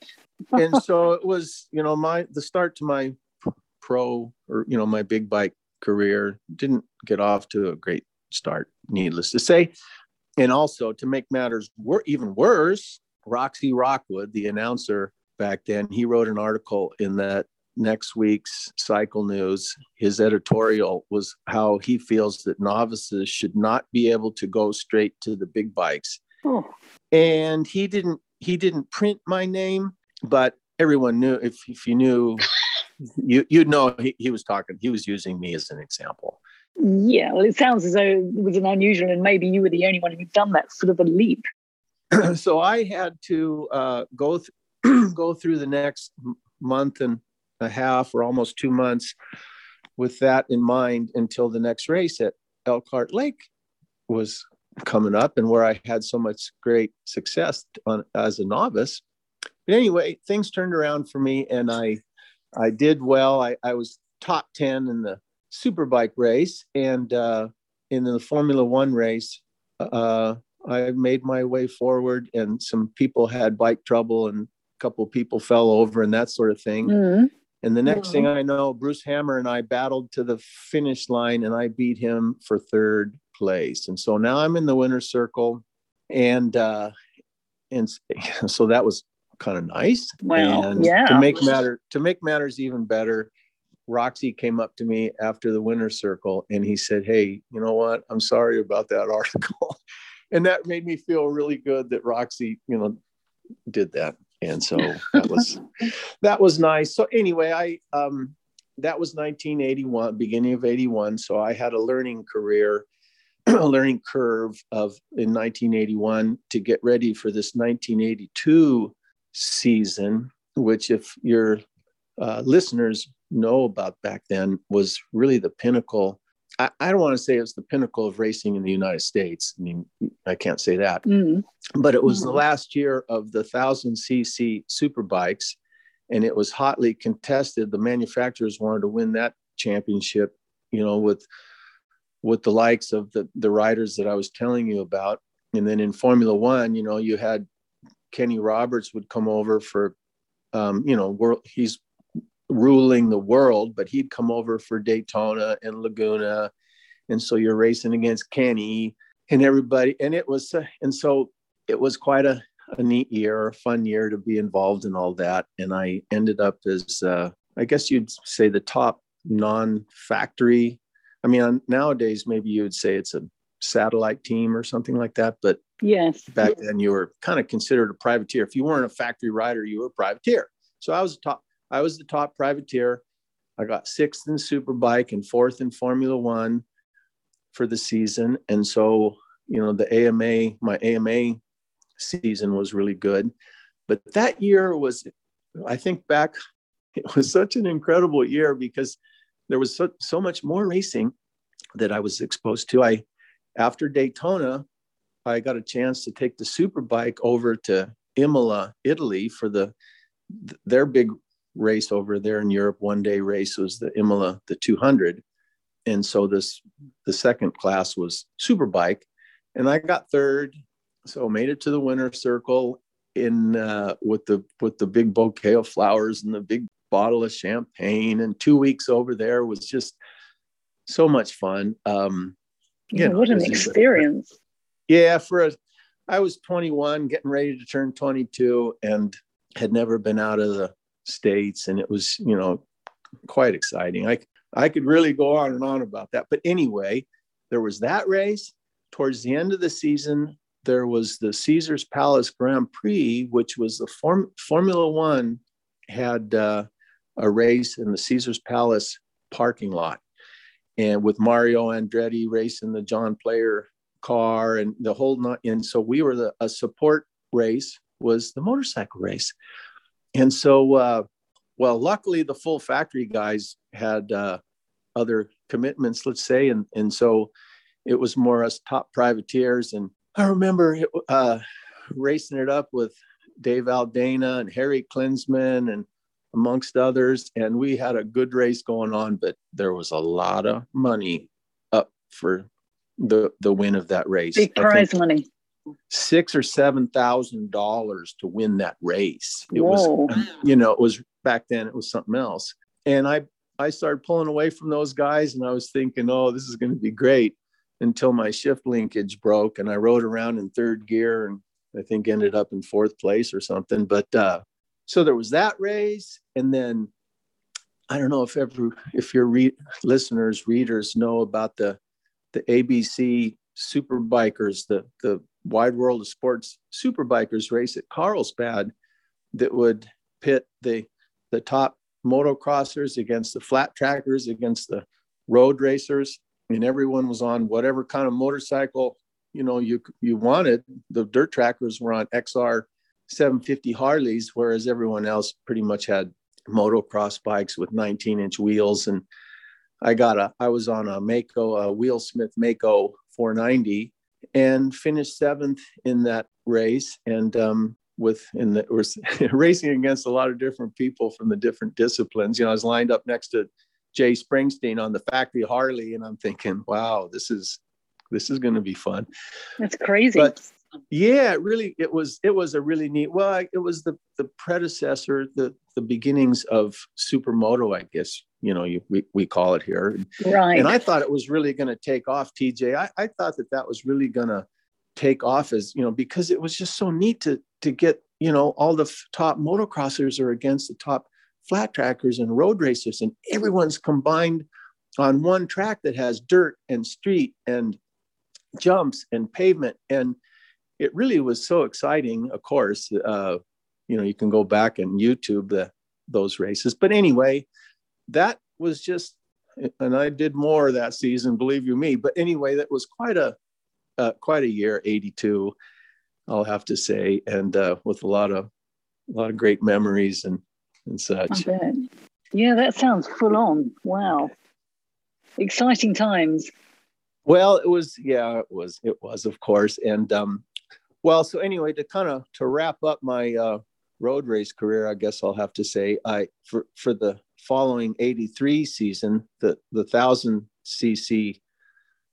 and so it was you know my the start to my pro or you know my big bike career didn't get off to a great start needless to say. And also to make matters wor- even worse roxy rockwood the announcer back then he wrote an article in that next week's cycle news. His editorial was how he feels that novices should not be able to go straight to the big bikes. Oh. and he didn't he didn't print my name but everyone knew if, if you knew you you'd know he, he was talking he was using me as an example. Yeah well it sounds as though it was an unusual and maybe you were the only one who'd done that sort of a leap. So i had to uh, go th- go through the next month and a half or almost two months with that in mind until the next race at elkhart lake was coming up and where i had so much great success on, as a novice but anyway things turned around for me and i I did well. I, I was top 10 in the superbike race, and uh, in the Formula One race, uh, I made my way forward, and some people had bike trouble, and a couple of people fell over, and that sort of thing. Mm. And the next Mhm. thing I know, Bruce Hammer and I battled to the finish line, and I beat him for third place. And so now I'm in the winner's circle, and uh, and so that was kind of nice. Wow. And Yeah. to make matter to make matters even better, Roxy came up to me after the winner's circle, and he said, "Hey, you know what? I'm sorry about that article." And that made me feel really good that Roxy, you know, did that. And so that was that was nice. So anyway, I um that was 1981, beginning of 81. So I had a learning career, a learning curve of in 1981 to get ready for this 1982 season, which if your uh, listeners know about back then was really the pinnacle. I, I don't want to say it's the pinnacle of racing in the United States. I mean, I can't say that Mm. but it was the Mhm. last year of the 1000 cc superbikes and it was hotly contested the manufacturers wanted to win that championship you know with with the likes of the the riders that i was telling you about and then in formula one you know you had kenny roberts would come over for um, you know world he's ruling the world but he'd come over for daytona and laguna and so you're racing against kenny and everybody and it was uh, and so it was quite a, a neat year, a fun year to be involved in all that. And I ended up as, uh, I guess you'd say, the top non factory. I mean, nowadays, maybe you would say it's a satellite team or something like that. But Yes. back then, you were kind of considered a privateer. If you weren't a factory rider, you were a privateer. So I was top, I was the top privateer. I got sixth in Superbike and fourth in Formula One for the season. And so, you know, the AMA, my AMA season was really good. But that year was, I think back, it was such an incredible year because there was so, so much more racing that I was exposed to. I, after Daytona, I got a chance to take the superbike over to Imola, Italy for the their big race over there in Europe. One day race was the Imola, the 200, and so this the second class was superbike, and I got third, so made it to the winner's circle in uh, with the with the big bouquet of flowers and the big bottle of champagne, and two weeks over there was just so much fun. Um, you know, what an experience. yeah, for a, I was 21, getting ready to turn 22, and had never been out of the states, and it was, you know, quite exciting. I I could really go on and on about that, but anyway, there was that race. Towards the end of the season, there was the Caesar's Palace Grand Prix, which was the form, Formula One had uh, a race in the Caesar's Palace parking lot, and with Mario Andretti racing the John Player car and the whole not and so we were the a support race was the motorcycle race. And so uh well luckily the full factory guys had uh other commitments let's say and and so it was more us top privateers. And i remember it, uh racing it up with dave aldana and harry klinzmann and amongst others and we had a good race going on but there was a lot of money up for the the win of that race. Big prize money. six or seven thousand dollars to win that race. It Whoa. was, you know, it was back then. It was something else. And I I started pulling away from those guys, and I was thinking, oh, this is going to be great. Until my shift linkage broke, and I rode around in third gear, and I think ended up in fourth place or something. But uh, so there was that race, and then I don't know if ever if your re- listeners readers know about the the ABC Superbikers, the the Wide World of Sports super bikers race at Carlsbad that would pit the the top motocrossers against the flat trackers against the road racers. And everyone was on whatever kind of motorcycle you know you you wanted. The dirt trackers were on XR 750 Harleys whereas everyone else pretty much had motocross bikes with 19 inch wheels and I got a I was on a Maico a Wheelsmith Maico 490 and finished seventh in that race and um with in the was racing against a lot of different people from the different disciplines you know I was lined up next to Jay Springsteen on the factory Harley, and I'm thinking, wow, this is this is going to be fun. That's crazy. But yeah, it really, it was it was a really neat. Well, it was the the predecessor, the the beginnings of supermoto, I guess you know you, we we call it here. Right. And I thought it was really going to take off, TJ. I, I thought that that was really going to take off as you know because it was just so neat to to get you know all the f- top motocrossers are against the top flat trackers and road racers and everyone's combined on one track that has dirt and street and jumps and pavement and it really was so exciting of course uh, you know you can go back and youtube the, those races. But anyway that was just and i did more that season believe you me. But anyway that was quite a uh, quite a year 82 i'll have to say and uh, with a lot of a lot of great memories and and such. Yeah that sounds full on. Wow. Exciting times. Well it was yeah it was it was of course. And um well so anyway to kind of to wrap up my uh road race career i guess i'll have to say i for for the following 83 season the the 1000 cc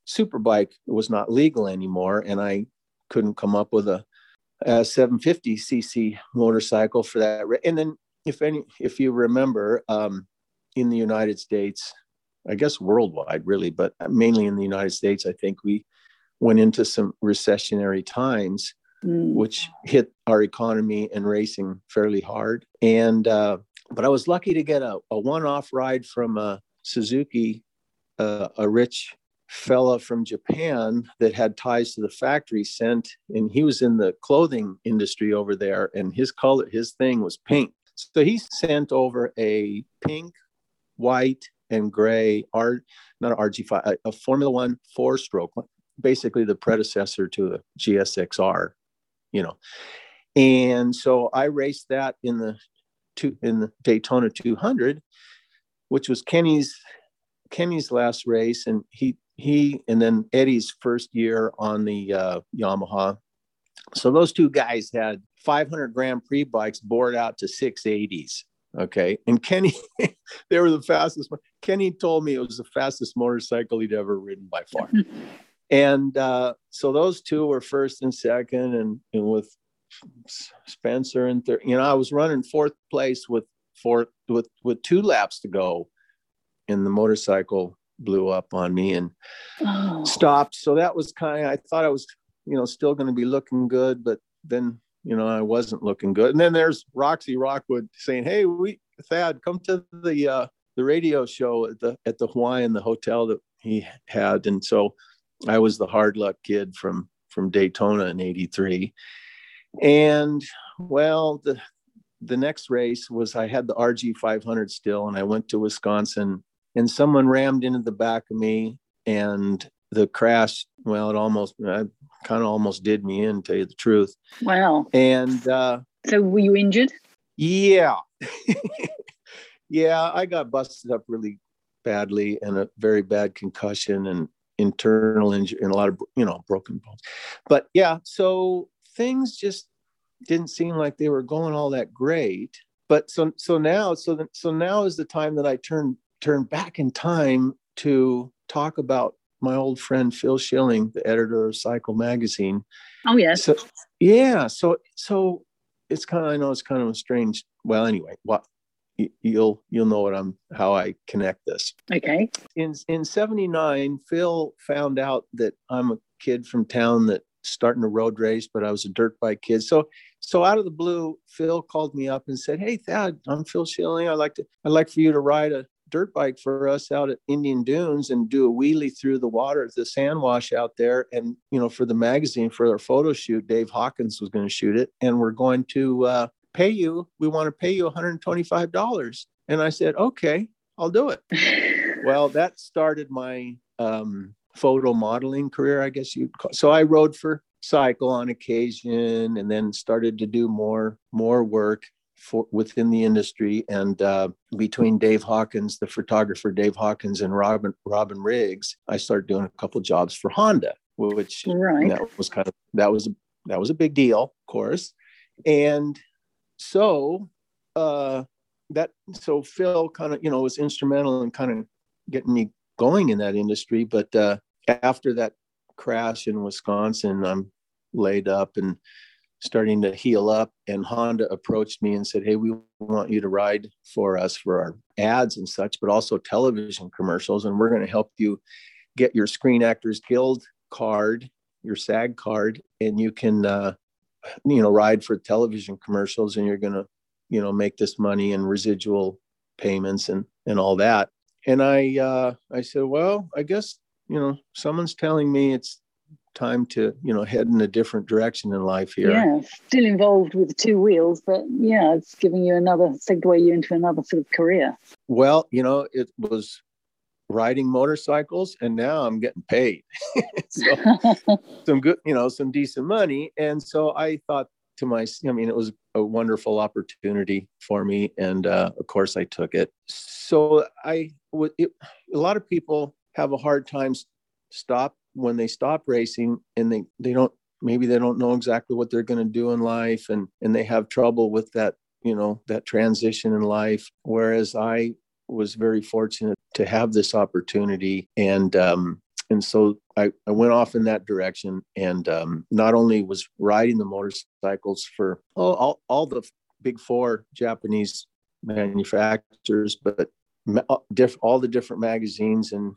superbike was not legal anymore and i couldn't come up with a, a 750 cc motorcycle for that and then if any if you remember um, in the united states I guess worldwide, really, but mainly in the United States, I think we went into some recessionary times, mm. which hit our economy and racing fairly hard. And uh, but I was lucky to get a, a one-off ride from a Suzuki, uh, a rich fella from Japan that had ties to the factory sent, and he was in the clothing industry over there, and his color, his thing was pink. So he sent over a pink, white, and gray R, not an RG5, a, a Formula One four stroke, basically the predecessor to the GSXR, you know. And so I raced that in the two in the Daytona 200, which was Kenny's Kenny's last race, and he he and then Eddie's first year on the uh, Yamaha. So those two guys had 500 Grand Prix bikes bored out to 680s. Okay. And Kenny, they were the fastest. Kenny told me it was the fastest motorcycle he'd ever ridden by far. and uh, so those two were first and second, and, and with Spencer and third, you know, I was running fourth place with fourth with with two laps to go, and the motorcycle blew up on me and oh. stopped. So that was kind of I thought I was, you know, still going to be looking good, but then you know, I wasn't looking good. And then there's Roxy Rockwood saying, "Hey, we Thad, come to the uh, the radio show at the at the Hawaiian, the hotel that he had." And so I was the hard luck kid from from Daytona in '83. And well, the the next race was I had the RG 500 still, and I went to Wisconsin, and someone rammed into the back of me, and the crash well it almost i kind of almost did me in tell you the truth. Wow. And uh so were you injured? Yeah. Yeah i got busted up really badly and a very bad concussion and internal injury and a lot of you know broken bones but yeah so things just didn't seem like they were going all that great but so so now so so now is the time that i turn turn back in time to talk about my old friend Phil Schilling, the editor of Cycle Magazine. Oh yes. So yeah, so so it's kind of I know it's kind of a strange. Well, anyway, what you'll you'll know what I'm how I connect this. Okay. In in '79, Phil found out that I'm a kid from town that starting a road race, but I was a dirt bike kid. So so out of the blue, Phil called me up and said, "Hey, Thad, I'm Phil Schilling. I'd like to I'd like for you to ride a dirt bike for us out at Indian Dunes and do a wheelie through the water, the sand wash out there. And, you know, for the magazine, for our photo shoot, Dave Hawkins was going to shoot it. And we're going to uh, pay you, we want to pay you $125. And I said, okay, I'll do it. well, that started my um, photo modeling career, I guess you'd call. So I rode for cycle on occasion and then started to do more more work for within the industry and uh, between Dave Hawkins, the photographer Dave Hawkins, and Robin Robin Riggs, I started doing a couple jobs for Honda, which right. that was kind of that was that was a big deal, of course. And so uh, that so Phil kind of you know was instrumental in kind of getting me going in that industry. But uh, after that crash in Wisconsin, I'm laid up and starting to heal up. And Honda approached me and said, Hey, we want you to ride for us for our ads and such, but also television commercials. And we're going to help you get your Screen Actors Guild card, your SAG card, and you can, uh, you know, ride for television commercials and you're going to, you know, make this money and residual payments and, and all that. And I, uh, I said, well, I guess, you know, someone's telling me it's time to you know head in a different direction in life here yeah still involved with two wheels but yeah it's giving you another segue you into another sort of career well you know it was riding motorcycles and now i'm getting paid. So some good you know some decent money. And so i thought to my i mean it was a wonderful opportunity for me and uh, of course i took it. So i would it, a lot of people have a hard time stop when they stop racing and they they don't maybe they don't know exactly what they're going to do in life and and they have trouble with that you know that transition in life. Whereas i was very fortunate to have this opportunity and um and so I, I went off in that direction and um, not only was riding the motorcycles for all, all, all the big four japanese manufacturers but diff, all the different magazines and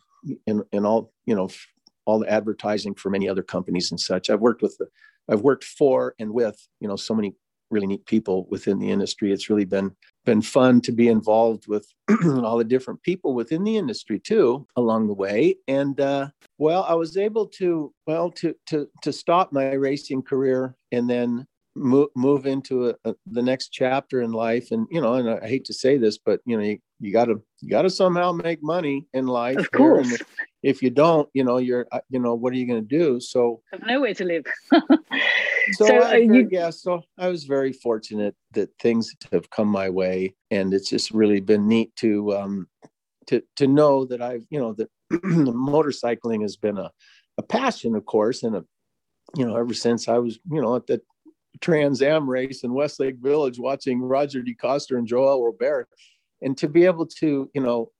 and, and all you know all the advertising for many other companies and such. I've worked with the, I've worked for and with, you know, so many really neat people within the industry. It's really been been fun to be involved with all the different people within the industry too along the way. And uh, well, I was able to well to to to stop my racing career and then move move into a, a, the next chapter in life. And you know, and I hate to say this, but you know, you, you gotta you gotta somehow make money in life. Of course if you don't, you know, you're, uh, you know, what are you going to do? So I have nowhere to live. so, so I, you... yeah, so I was very fortunate that things have come my way, and it's just really been neat to um, to to know that I've, you know, that motorcycling has been a a passion, of course, and a you know, ever since I was, you know, at the Trans Am race in Westlake Village, watching Roger DeCoster and Joel Robert, and to be able to, you know,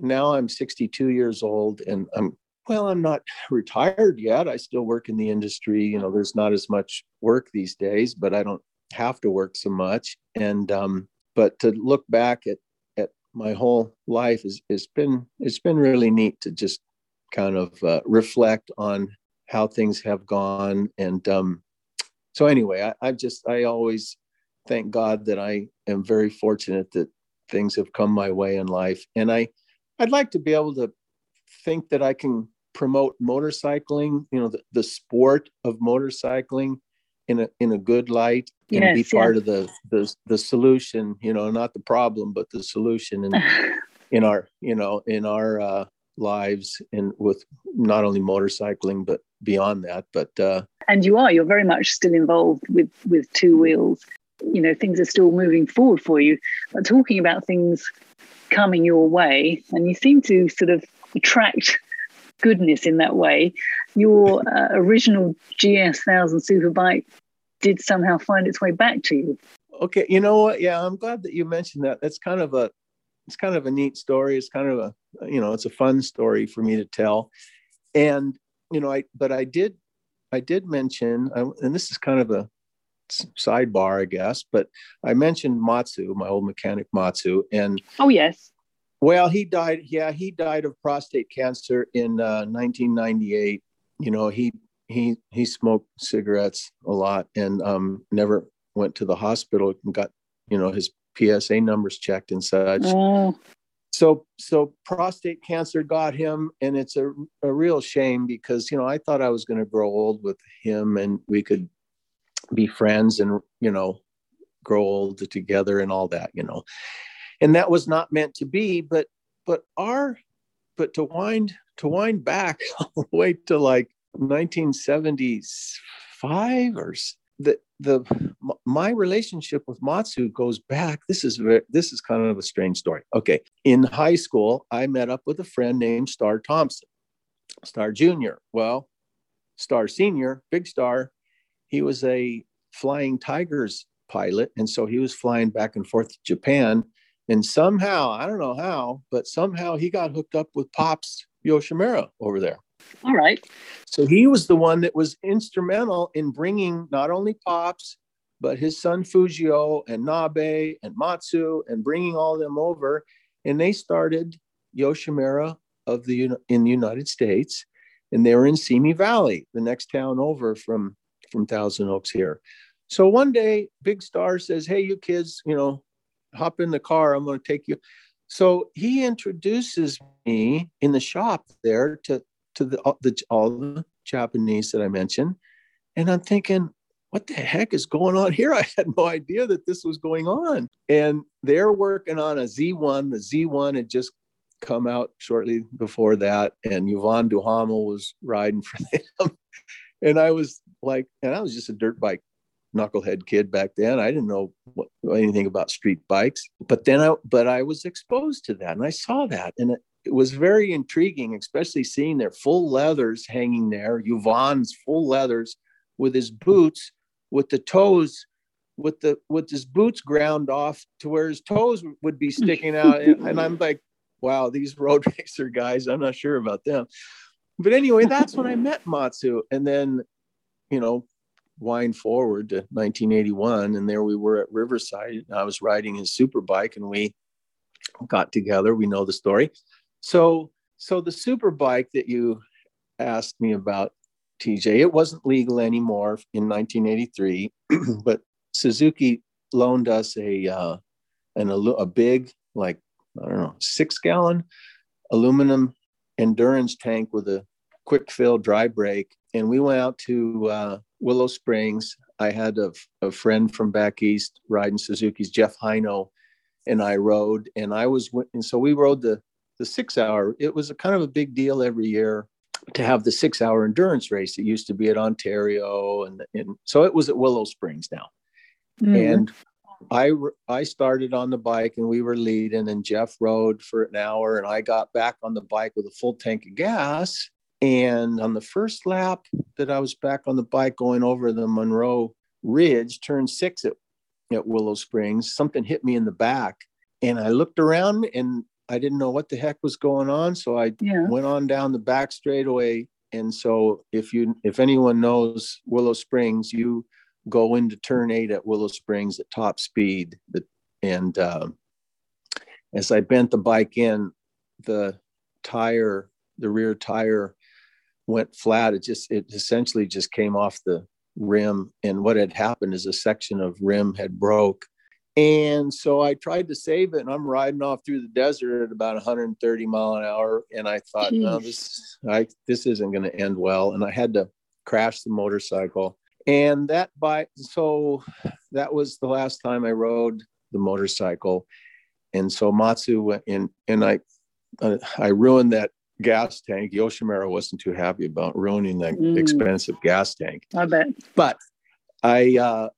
now I'm 62 years old and I'm well, I'm not retired yet. I still work in the industry. You know, there's not as much work these days, but I don't have to work so much. And um, but to look back at at my whole life is it's been it's been really neat to just kind of uh, reflect on how things have gone. And um, so anyway, I, I just I always thank God that I am very fortunate that things have come my way in life, and I I'd like to be able to think that I can promote motorcycling, you know, the, the sport of motorcycling in a in a good light and yes, be part of the, the the solution, you know, not the problem, but the solution in in our, you know, in our uh, lives and with not only motorcycling but beyond that. But uh, and you are you're very much still involved with with two wheels. You know, things are still moving forward for you. But talking about things coming your way, and you seem to sort of attract goodness in that way. Your uh, original GS thousand superbike did somehow find its way back to you. Okay, you know what? Yeah, I'm glad that you mentioned that. That's kind of a it's kind of a neat story. It's kind of a you know it's a fun story for me to tell, and you know I but I did I did mention and this is kind of a sidebar, I guess, but I mentioned Matsu, my old mechanic Matsu, and oh yes, well, he died. Yeah, he died of prostate cancer in uh, 1998. You know, he he he smoked cigarettes a lot and um, never went to the hospital and got you know his PSA numbers checked and such. Oh. So so prostate cancer got him, and it's a, a real shame because you know I thought I was going to grow old with him and we could be friends and you know grow old together and all that you know and that was not meant to be but but our but to wind to wind back all the way to like 1975 or the the my relationship with Matsu goes back. This is very, this is kind of a strange story. Okay, in high school, I met up with a friend named Star Thompson, Star Junior. Well, Star Senior, Big Star, he was a flying tigers pilot and so he was flying back and forth to japan And somehow, I don't know how, but somehow he got hooked up with Pops Yoshimura over there. All right. So he was the one that was instrumental in bringing not only Pops, but his son Fujio and Nabe and Matsu and bringing all them over. And they started Yoshimura of the in the United States, and they were in Simi Valley, the next town over from from Thousand Oaks here. So one day, Big Star says, "Hey, you kids, you know, hop in the car. I'm going to take you." So he introduces me in the shop there to to the, the all the Japanese that I mentioned, and I'm thinking, what the heck is going on here? I had no idea that this was going on. And they're working on a Z1. The Z1 had just come out shortly before that, and Yvon Duhamel was riding for them. and I was like, and I was just a dirt bike knucklehead kid back then. I didn't know what, anything about street bikes, but then I, but I was exposed to that, and I saw that, and it, it was very intriguing, especially seeing their full leathers hanging there, Yvon's full leathers with his boots, with the toes, with the with his boots ground off to where his toes would be sticking out, and, and I'm like, wow, these road racer guys, I'm not sure about them. But anyway, that's when I met Matsu. And then, you know, wind forward to 1981, and there we were at Riverside. I was riding his super bike, and we got together. We know the story. So, so the super bike that you asked me about, TJ, it wasn't legal anymore in 1983, but Suzuki loaned us a uh, an a big like I don't know, six gallon aluminum endurance tank with a quick fill dry brake. And we went out to uh, Willow Springs. I had a, a, friend from back east riding Suzuki's, Jeff Hino, and I rode. And I was, and so we rode the, the six hour. It was a kind of a big deal every year to have the six hour endurance race. It used to be at Ontario. And, and so it was at Willow Springs now. Mm. And I I started on the bike and we were leading, and Jeff rode for an hour, and I got back on the bike with a full tank of gas. And on the first lap that I was back on the bike going over the Monroe Ridge, turn six at, at Willow Springs, something hit me in the back. And I looked around and I didn't know what the heck was going on. So I yeah. went on down the back straightaway. And so if you if anyone knows Willow Springs, you go into turn eight at Willow Springs at top speed. And uh, as I bent the bike in, the tire, the rear tire went flat. It just, it essentially just came off the rim. And what had happened is a section of rim had broke. And so I tried to save it, and I'm riding off through the desert at about 130 mile an hour. And I thought, Jeez. no, this, I, this isn't going to end well. And I had to crash the motorcycle and that bike so that was the last time i rode the motorcycle and so matsu went in and i uh, i ruined that gas tank yoshimura wasn't too happy about ruining that mm. expensive gas tank. I bet. But i uh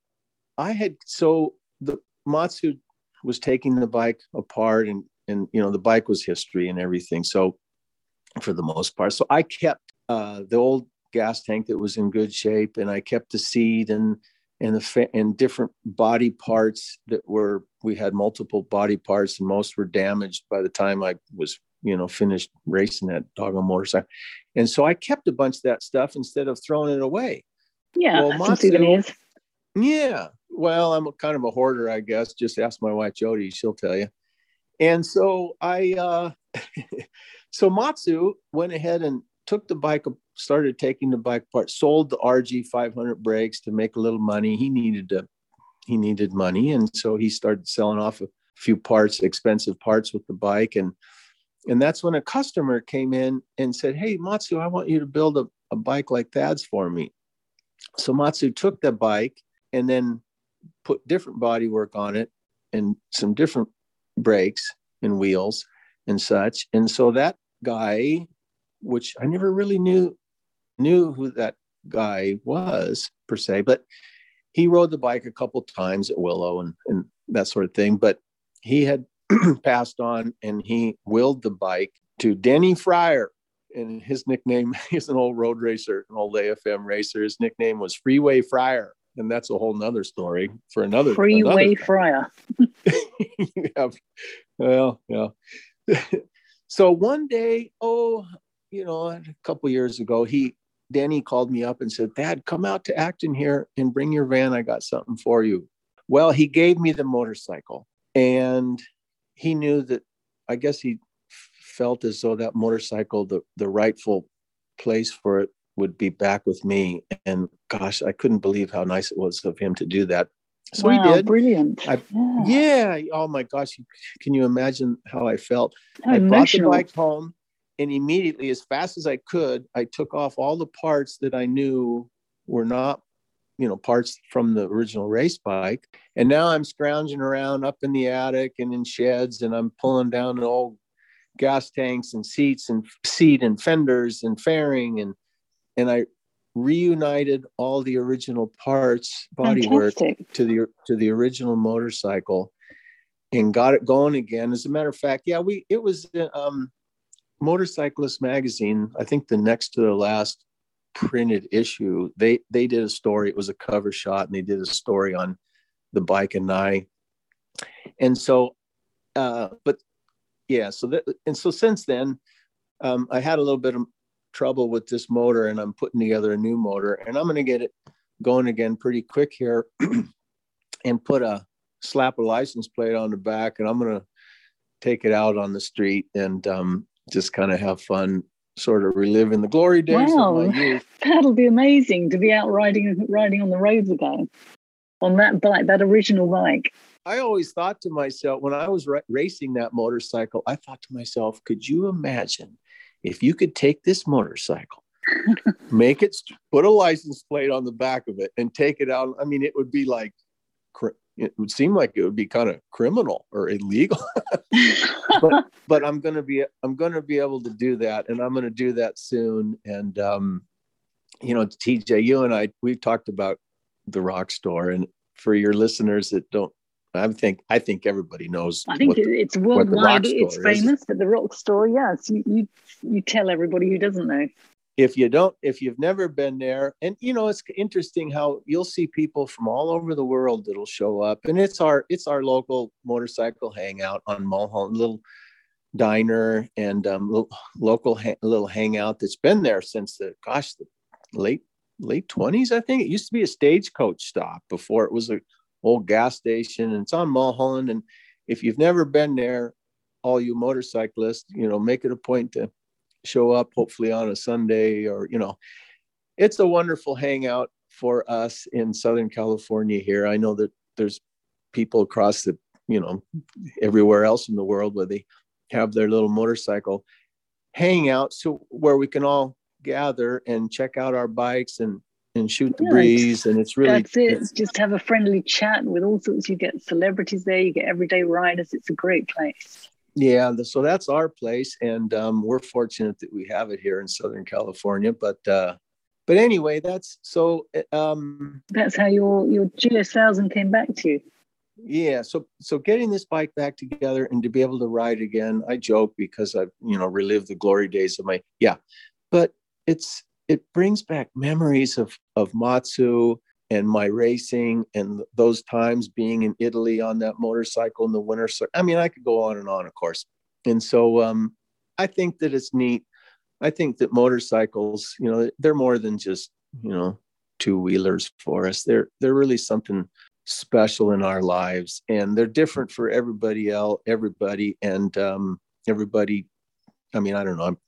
i had so the matsu was taking the bike apart and and you know the bike was history and everything so for the most part. So i kept uh the old gas tank that was in good shape, and I kept the seat and and the and different body parts that were we had multiple body parts, and most were damaged by the time I was you know finished racing that doggone motorcycle. And so I kept a bunch of that stuff instead of throwing it away. Yeah, well, Matsu, Yeah, well, I'm a, kind of a hoarder, I guess. Just ask my wife Jody; she'll tell you. And so I, uh, so Matsu went ahead and took the bike started taking the bike apart, sold the RG 500 brakes to make a little money. He needed to, he needed money, and so he started selling off a few parts, expensive parts with the bike, and and that's when a customer came in and said, "Hey, Matsu, I want you to build a, a bike like Thad's for me." So Matsu took the bike and then put different body work on it and some different brakes and wheels and such. And so that guy, which I never really knew knew who that guy was per se, but he rode the bike a couple times at Willow and, and that sort of thing. But he had passed on and he willed the bike to Denny Fryer. And his nickname, he's an old road racer, an old AFM racer. His nickname was Freeway Fryer. And that's a whole nother story for another Freeway another Fryer. yeah. Well, yeah. so one day, oh, you know, a couple years ago, he Danny called me up and said, Dad, come out to Acton here and bring your van. I got something for you. Well, he gave me the motorcycle and he knew that I guess he felt as though that motorcycle, the, the rightful place for it would be back with me. And gosh, I couldn't believe how nice it was of him to do that. So wow, he did. Brilliant. I, yeah. yeah. Oh my gosh. Can you imagine how I felt? How I brought the bike home and immediately, as fast as I could, I took off all the parts that I knew were not, you know, parts from the original race bike. And now I'm scrounging around up in the attic and in sheds, and I'm pulling down old gas tanks and seats and seat and fenders and fairing and and I reunited all the original parts, bodywork to the to the original motorcycle and got it going again. As a matter of fact, yeah, we it was um Motorcyclist magazine, I think the next to the last printed issue, they they did a story. It was a cover shot, and they did a story on the bike and I. And so, uh, but yeah, so that and so since then, um, I had a little bit of trouble with this motor, and I'm putting together a new motor, and I'm going to get it going again pretty quick here, and put a slap a license plate on the back, and I'm going to take it out on the street and um, just kind of have fun, sort of reliving the glory days Wow. of my youth. That'll be amazing to be out riding riding on the roads again on that bike, that original bike. I always thought to myself when I was ra- racing that motorcycle, I thought to myself, could you imagine if you could take this motorcycle, make it, put a license plate on the back of it, and take it out? I mean, it would be like, cr- it would seem like it would be kind of criminal or illegal. but but I'm gonna be I'm gonna be able to do that, and I'm gonna do that soon. And um, you know, TJ, you and I we've talked about the rock store, and for your listeners that don't, I think I think everybody knows. I think the- it's worldwide. It's store is. famous, but the rock store, yes, you, you you tell everybody who doesn't know. If you don't if you've never been there and you know it's interesting how you'll see people from all over the world that'll show up and it's our it's our local motorcycle hangout on mulholland little diner and um, little, local ha- little hangout that's been there since the gosh the late late 20s i think. It used to be a stagecoach stop before it was a old gas station and it's on mulholland and if you've never been there all you motorcyclists you know make it a point to show up hopefully on a Sunday or, you know, it's a wonderful hangout for us in Southern California here. I know that there's people across the, you know, everywhere else in the world where they have their little motorcycle hangout so where we can all gather and check out our bikes and and shoot the Yeah, breeze and it's really That's it. Just have a friendly chat with all sorts. You get celebrities there. You get everyday riders. It's a great place. Yeah, the, so that's our place, and um, we're fortunate that we have it here in Southern California. But uh, but anyway, that's so. Um, That's how your your GS thousand came back to you. yeah, so so getting this bike back together and to be able to ride again, I joke because I've you know relived the glory days of my yeah, but it's it brings back memories of of Matsu and my racing and those times being in Italy on that motorcycle in the winter. So I mean, I could go on and on, of course. And so um, I think that it's neat. I think that motorcycles, you know, they're more than just you know two wheelers for us. They're they're really something special in our lives, and they're different for everybody else. Everybody and um, everybody. I mean, I don't know. I'm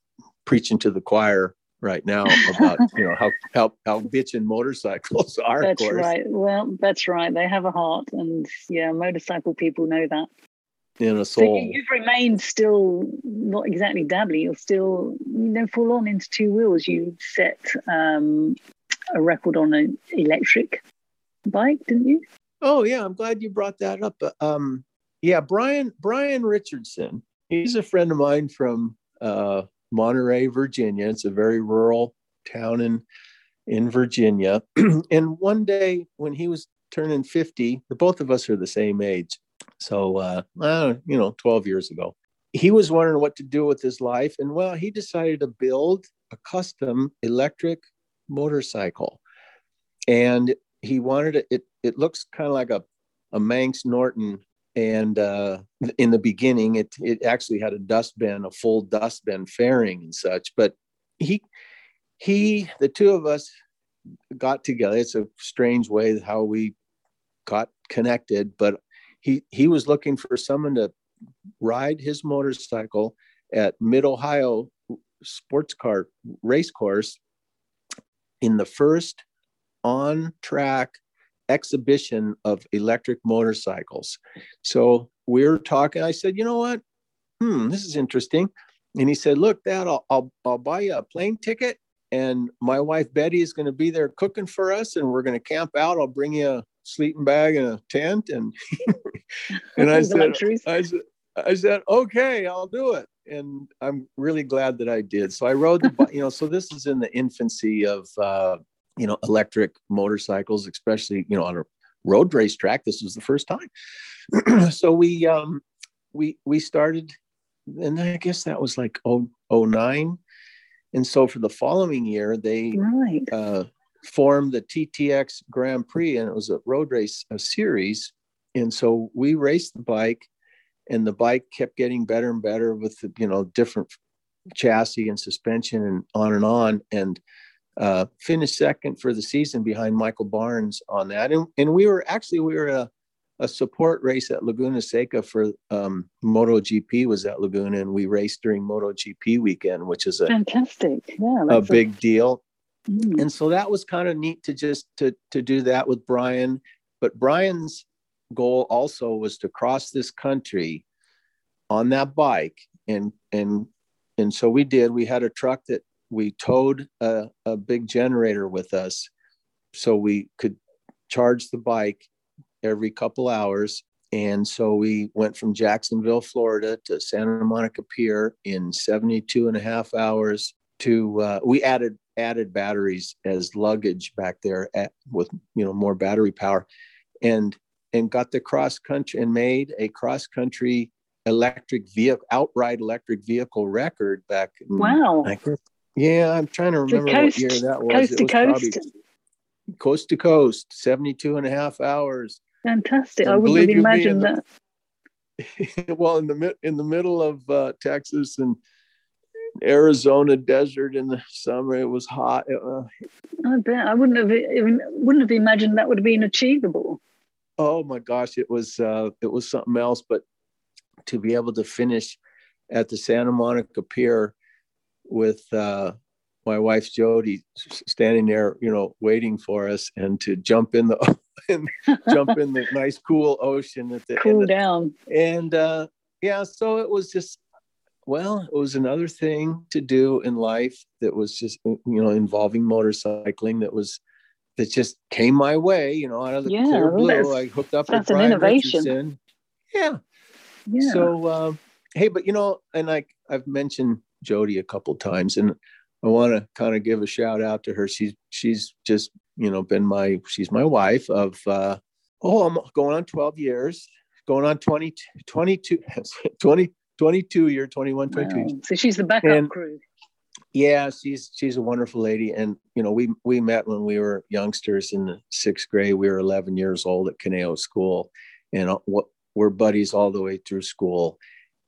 preaching to the choir right now about you know how how how bitchin' motorcycles are. That's of course. right. Well, that's right. They have a heart, and yeah, motorcycle people know that. in a So soul. you, you've remained still not exactly dabbly. You're still you know full on into two wheels. You set um, a record on an electric bike, didn't you? Oh yeah, I'm glad you brought that up. Uh, Um, yeah, Brian Brian Richardson. He's a friend of mine from uh, Monterey, Virginia. It's a very rural town in in Virginia. and one day when he was turning 50, the both of us are the same age. So uh, uh, you know, 12 years ago, he was wondering what to do with his life, and well, he decided to build a custom electric motorcycle, and he wanted it. It, it looks kind of like a a Manx Norton and uh, in the beginning, it it actually had a dustbin, a full dustbin fairing and such. But he he, the two of us got together. It's a strange way how we got connected, but he he was looking for someone to ride his motorcycle at Mid Ohio Sports Car Race Course in the first on track exhibition of electric motorcycles. So we are talking. I said, you know what? Hmm, this is interesting. And he said, look, Dad, I'll, I'll, I'll buy you a plane ticket. And my wife Betty is going to be there cooking for us, and we're going to camp out. I'll bring you a sleeping bag and a tent. And and I said, I said, I said, okay, I'll do it. And I'm really glad that I did. So I rode the, you know, so this is in the infancy of, uh, you know, electric motorcycles, especially, you know, on a road racetrack. This was the first time. so we, um, we, we started, and I guess that was like oh, oh nine. And so for the following year, they right. uh, formed the TTX Grand Prix, and it was a road race a series. And so we raced the bike and the bike kept getting better and better with the, you know different chassis and suspension and on and on and uh, finished second for the season behind Michael Barnes on that. And, and we were actually we were a, a support race at Laguna Seca for um, MotoGP was at Laguna and we raced during MotoGP weekend which is a fantastic. Yeah a big a... deal. Mm. and so that was kind of neat to just to to do that with Brian. But Brian's goal also was to cross this country on that bike. And and and so we did. We had a truck that we towed a, a big generator with us so we could charge the bike every couple hours. And so we went from jacksonville florida to santa monica pier in 72 and a half hours to uh, we added added batteries as luggage back there at, with you know more battery power and and got the cross country and made a cross country electric vehicle outright electric vehicle record back in, wow yeah i'm trying to remember coast, what year that was coast it to was coast coast to coast 72 and a half hours fantastic and i wouldn't have imagined that well in the in the middle of uh, texas and Arizona desert in the summer. It was hot. Uh, I bet I wouldn't have even wouldn't have imagined that would have been achievable oh my gosh, it was uh, it was something else. But to be able to finish at the Santa Monica Pier with uh, my wife Jody standing there, you know, waiting for us, and to jump in the and jump in the nice cool ocean at the cool the, down. And uh, yeah, so it was just well, it was another thing to do in life that was just you know involving motorcycling that was that just came my way, you know, out of the yeah, clear blue. I hooked up with Brian innovation. Richardson. Yeah. yeah. So, um, hey, but you know, and I, I've mentioned Jody a couple times, and I want to kind of give a shout out to her. She's she's just you know been my she's my wife of uh, oh I'm going on 12 years, going on 20 22 20 22 year 21 22. Wow. So she's the backup and, crew yeah she's she's a wonderful lady and you know we we met when we were youngsters in the sixth grade we were 11 years old at Conejo school and uh, what we're buddies all the way through school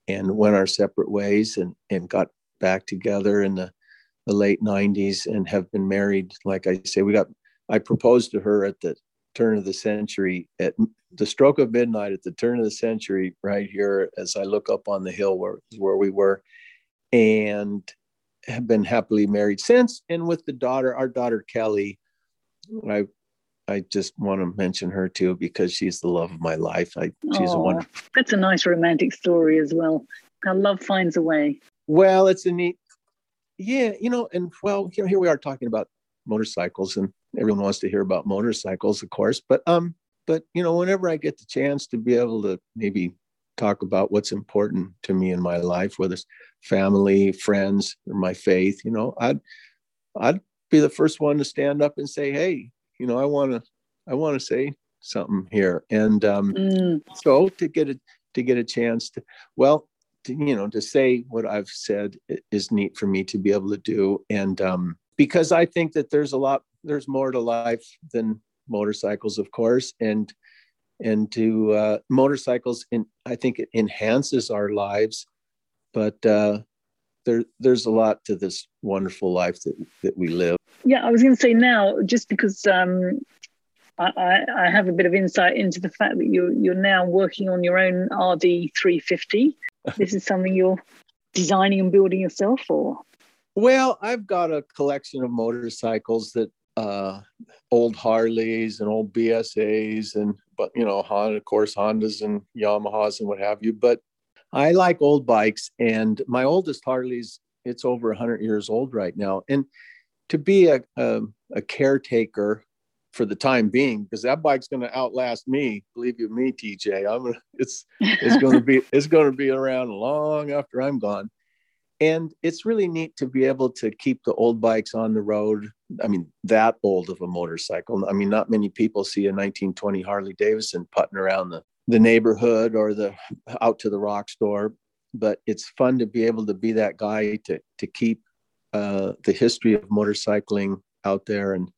and went our separate ways and and got back together in the the late 90s and have been married like i say we got i proposed to her at the turn of the century at the stroke of midnight at the turn of the century right here as i look up on the hill where where we were and have been happily married since. And with the daughter, our daughter Kelly, I I just want to mention her too because she's the love of my life. I she's a wonderful. That's a nice romantic story as well. How love finds a way. Well, it's a neat, yeah, you know, and well, you know, here we are talking about motorcycles, and everyone wants to hear about motorcycles, of course. But um, but you know, whenever I get the chance to be able to maybe talk about what's important to me in my life, whether it's family, friends, or my faith, you know, I'd I'd be the first one to stand up and say, hey, you know, I want to I want to say something here. And um, mm. so to get a to get a chance to well, you know, to say what I've said is neat for me to be able to do. And um, because I think that there's a lot, there's more to life than motorcycles, of course. And and to uh, motorcycles. I think it enhances our lives, but uh, there there's a lot to this wonderful life that that we live. Yeah, I was going to say now, just because um, I, I, have a bit of insight into the fact that you're you're now working on your own RD 350. This is something you're designing and building yourself, or? Well, I've got a collection of motorcycles that uh, old Harleys and old BSAs and but you know Honda, of course Hondas and Yamahas and what have you. But I like old bikes, and my oldest Harley's it's over 100 years old right now, and to be a, a, a caretaker for the time being because that bike's going to outlast me believe you me tj i'm gonna it's it's going to be it's going to be around long after i'm gone. And it's really neat to be able to keep the old bikes on the road i mean that old of a motorcycle. I mean not many people see a 1920 harley davidson putting around the the neighborhood or the out to the rock store but it's fun to be able to be that guy to to keep uh, the history of motorcycling out there and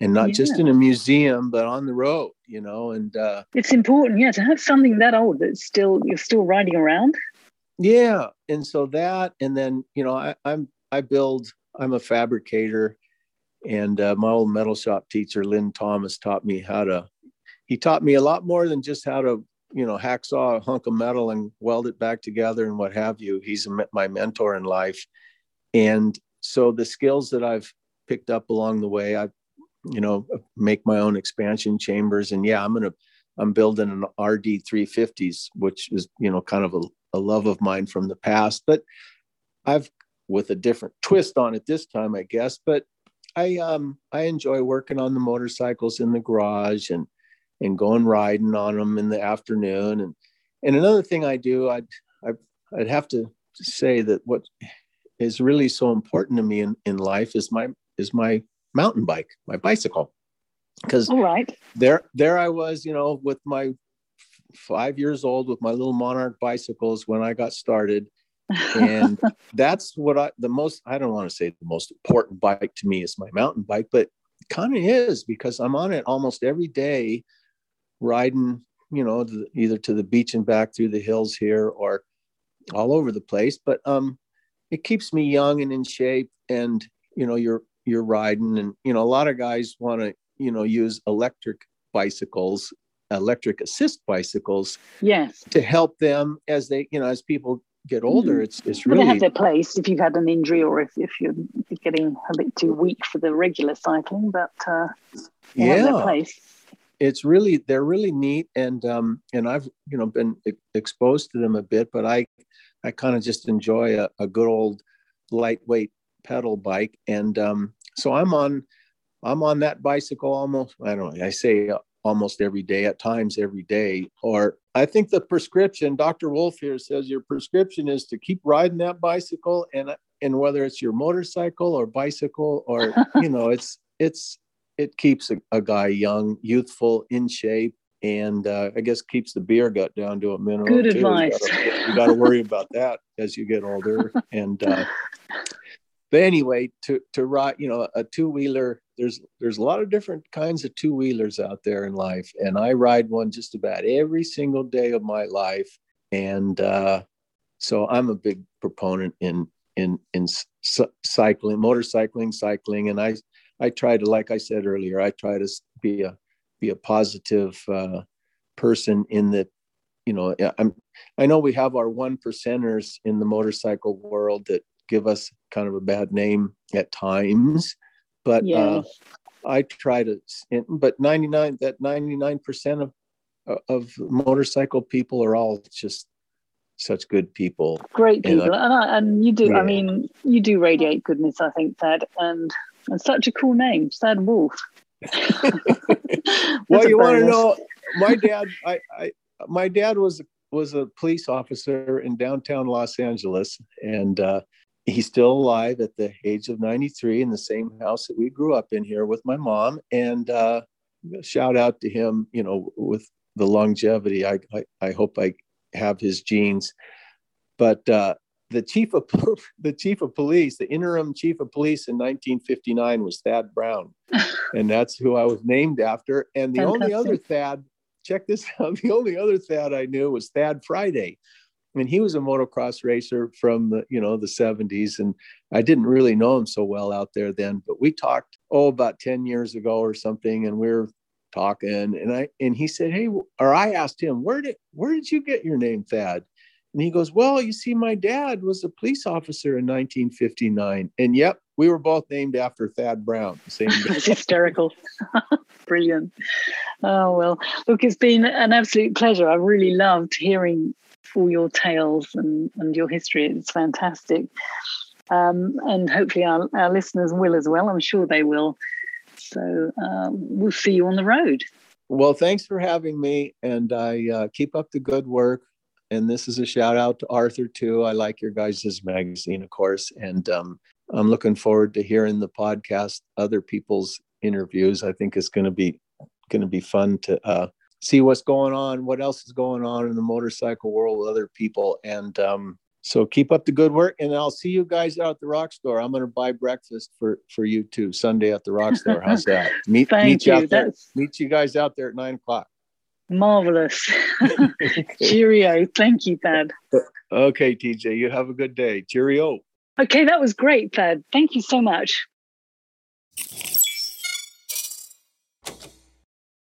and not yeah. just in a museum but on the road you know and uh, it's important yeah to have something that old that's still you're still riding around. Yeah and so that and then you know I, i'm i build i'm a fabricator and uh, my old metal shop teacher lynn thomas taught me how to he taught me a lot more than just how to you know hacksaw a hunk of metal and weld it back together and what have you. He's a, my mentor in life. And so the skills that i've picked up along the way i've you know, make my own expansion chambers. And yeah, I'm gonna I'm building an RD 350s, which is you know kind of a, a love of mine from the past, but I've with a different twist on it this time, I guess. But I um I enjoy working on the motorcycles in the garage and and going riding on them in the afternoon. And and another thing I do, I'd I'd, I'd have to say that what is really so important to me in, in life is my is my mountain bike, my bicycle. Because right. there, there I was, you know, with my five years old with my little Monarch bicycles when I got started. and that's what I the most I don't want to say the most important bike to me is my mountain bike, but kind of is because I'm on it almost every day, riding, you know, either to the beach and back through the hills here or all over the place. But um, it keeps me young and in shape, and you know, you're you're riding and you know a lot of guys want to you know use electric bicycles electric assist bicycles yes. to help them as they you know as people get older mm-hmm. it's it's really they have their place if you've had an injury or if, if you're getting a bit too weak for the regular cycling but uh, yeah. place. It's really they're really neat and um and i've you know been exposed to them a bit but i i kind of just enjoy a, a good old lightweight pedal bike and um so I'm on I'm on that bicycle almost I don't know I say almost every day at times every day or I think the prescription Dr. Wolff here says your prescription is to keep riding that bicycle and and whether it's your motorcycle or bicycle or you know it's it's it keeps a, a guy young youthful in shape and uh, I guess keeps the beer gut down to a minimum. Good too. advice. You got to worry about that as you get older. And uh, but anyway, to to ride, you know, a two wheeler. There's there's a lot of different kinds of two wheelers out there in life, and I ride one just about every single day of my life. And uh, so I'm a big proponent in in in cycling, motorcycling, cycling, and I I try to, like I said earlier, I try to be a be a positive uh, person in that you know i'm i know we have our one percenters in the motorcycle world that give us kind of a bad name at times. But uh, I try to, but 99, that 99% of, of motorcycle people are all just such good people. Great people. And, and, I, and you do, yeah. I mean, you do radiate goodness, I think, Thad. And, and such a cool name, Thad Wolff. well, you want to know, my dad, I, I, my dad was was a police officer in downtown Los Angeles, and uh, he's still alive at the age of 93 in the same house that we grew up in here with my mom. And uh, shout out to him, you know, with the longevity. I, I, I hope I have his genes. But uh, the chief of the chief of police, the interim chief of police in 1959 was Thad Brown, and that's who I was named after. And the Fantastic. only other Thad check this out. The only other Thad I knew was Thad Friday. And he was a motocross racer from the, you know, the 70s. And I didn't really know him so well out there then, but we talked, oh, about 10 years ago or something. And we were talking and I, and he said, Hey, or I asked him, where did, where did you get your name, Thad? And he goes, Well, you see, my dad was a police officer in 1959. And yep, we were both named after Thad Brown. Same That's hysterical. Brilliant. Oh, well, look, it's been an absolute pleasure. I really loved hearing all your tales and, and your history. It's fantastic. Um, and hopefully our, our listeners will as well. I'm sure they will. So uh, we'll see you on the road. Well, thanks for having me. And I uh, keep up the good work and this is a shout out to Arthur too. I like your guys' magazine, of course, and um, I'm looking forward to hearing the podcast, other people's interviews. I think it's going to be going to be fun to uh, see what's going on, what else is going on in the motorcycle world with other people, and um, so keep up the good work. And I'll see you guys out at the Rock Store. I'm going to buy breakfast for for you too Sunday at the Rock Store. How's that? Meet meet you, you out there. Meet you guys out there at nine o'clock. Marvelous. Cheerio. Thank you, Thad. Okay, TJ, you have a good day. Cheerio. Okay, that was great, Thad. Thank you so much.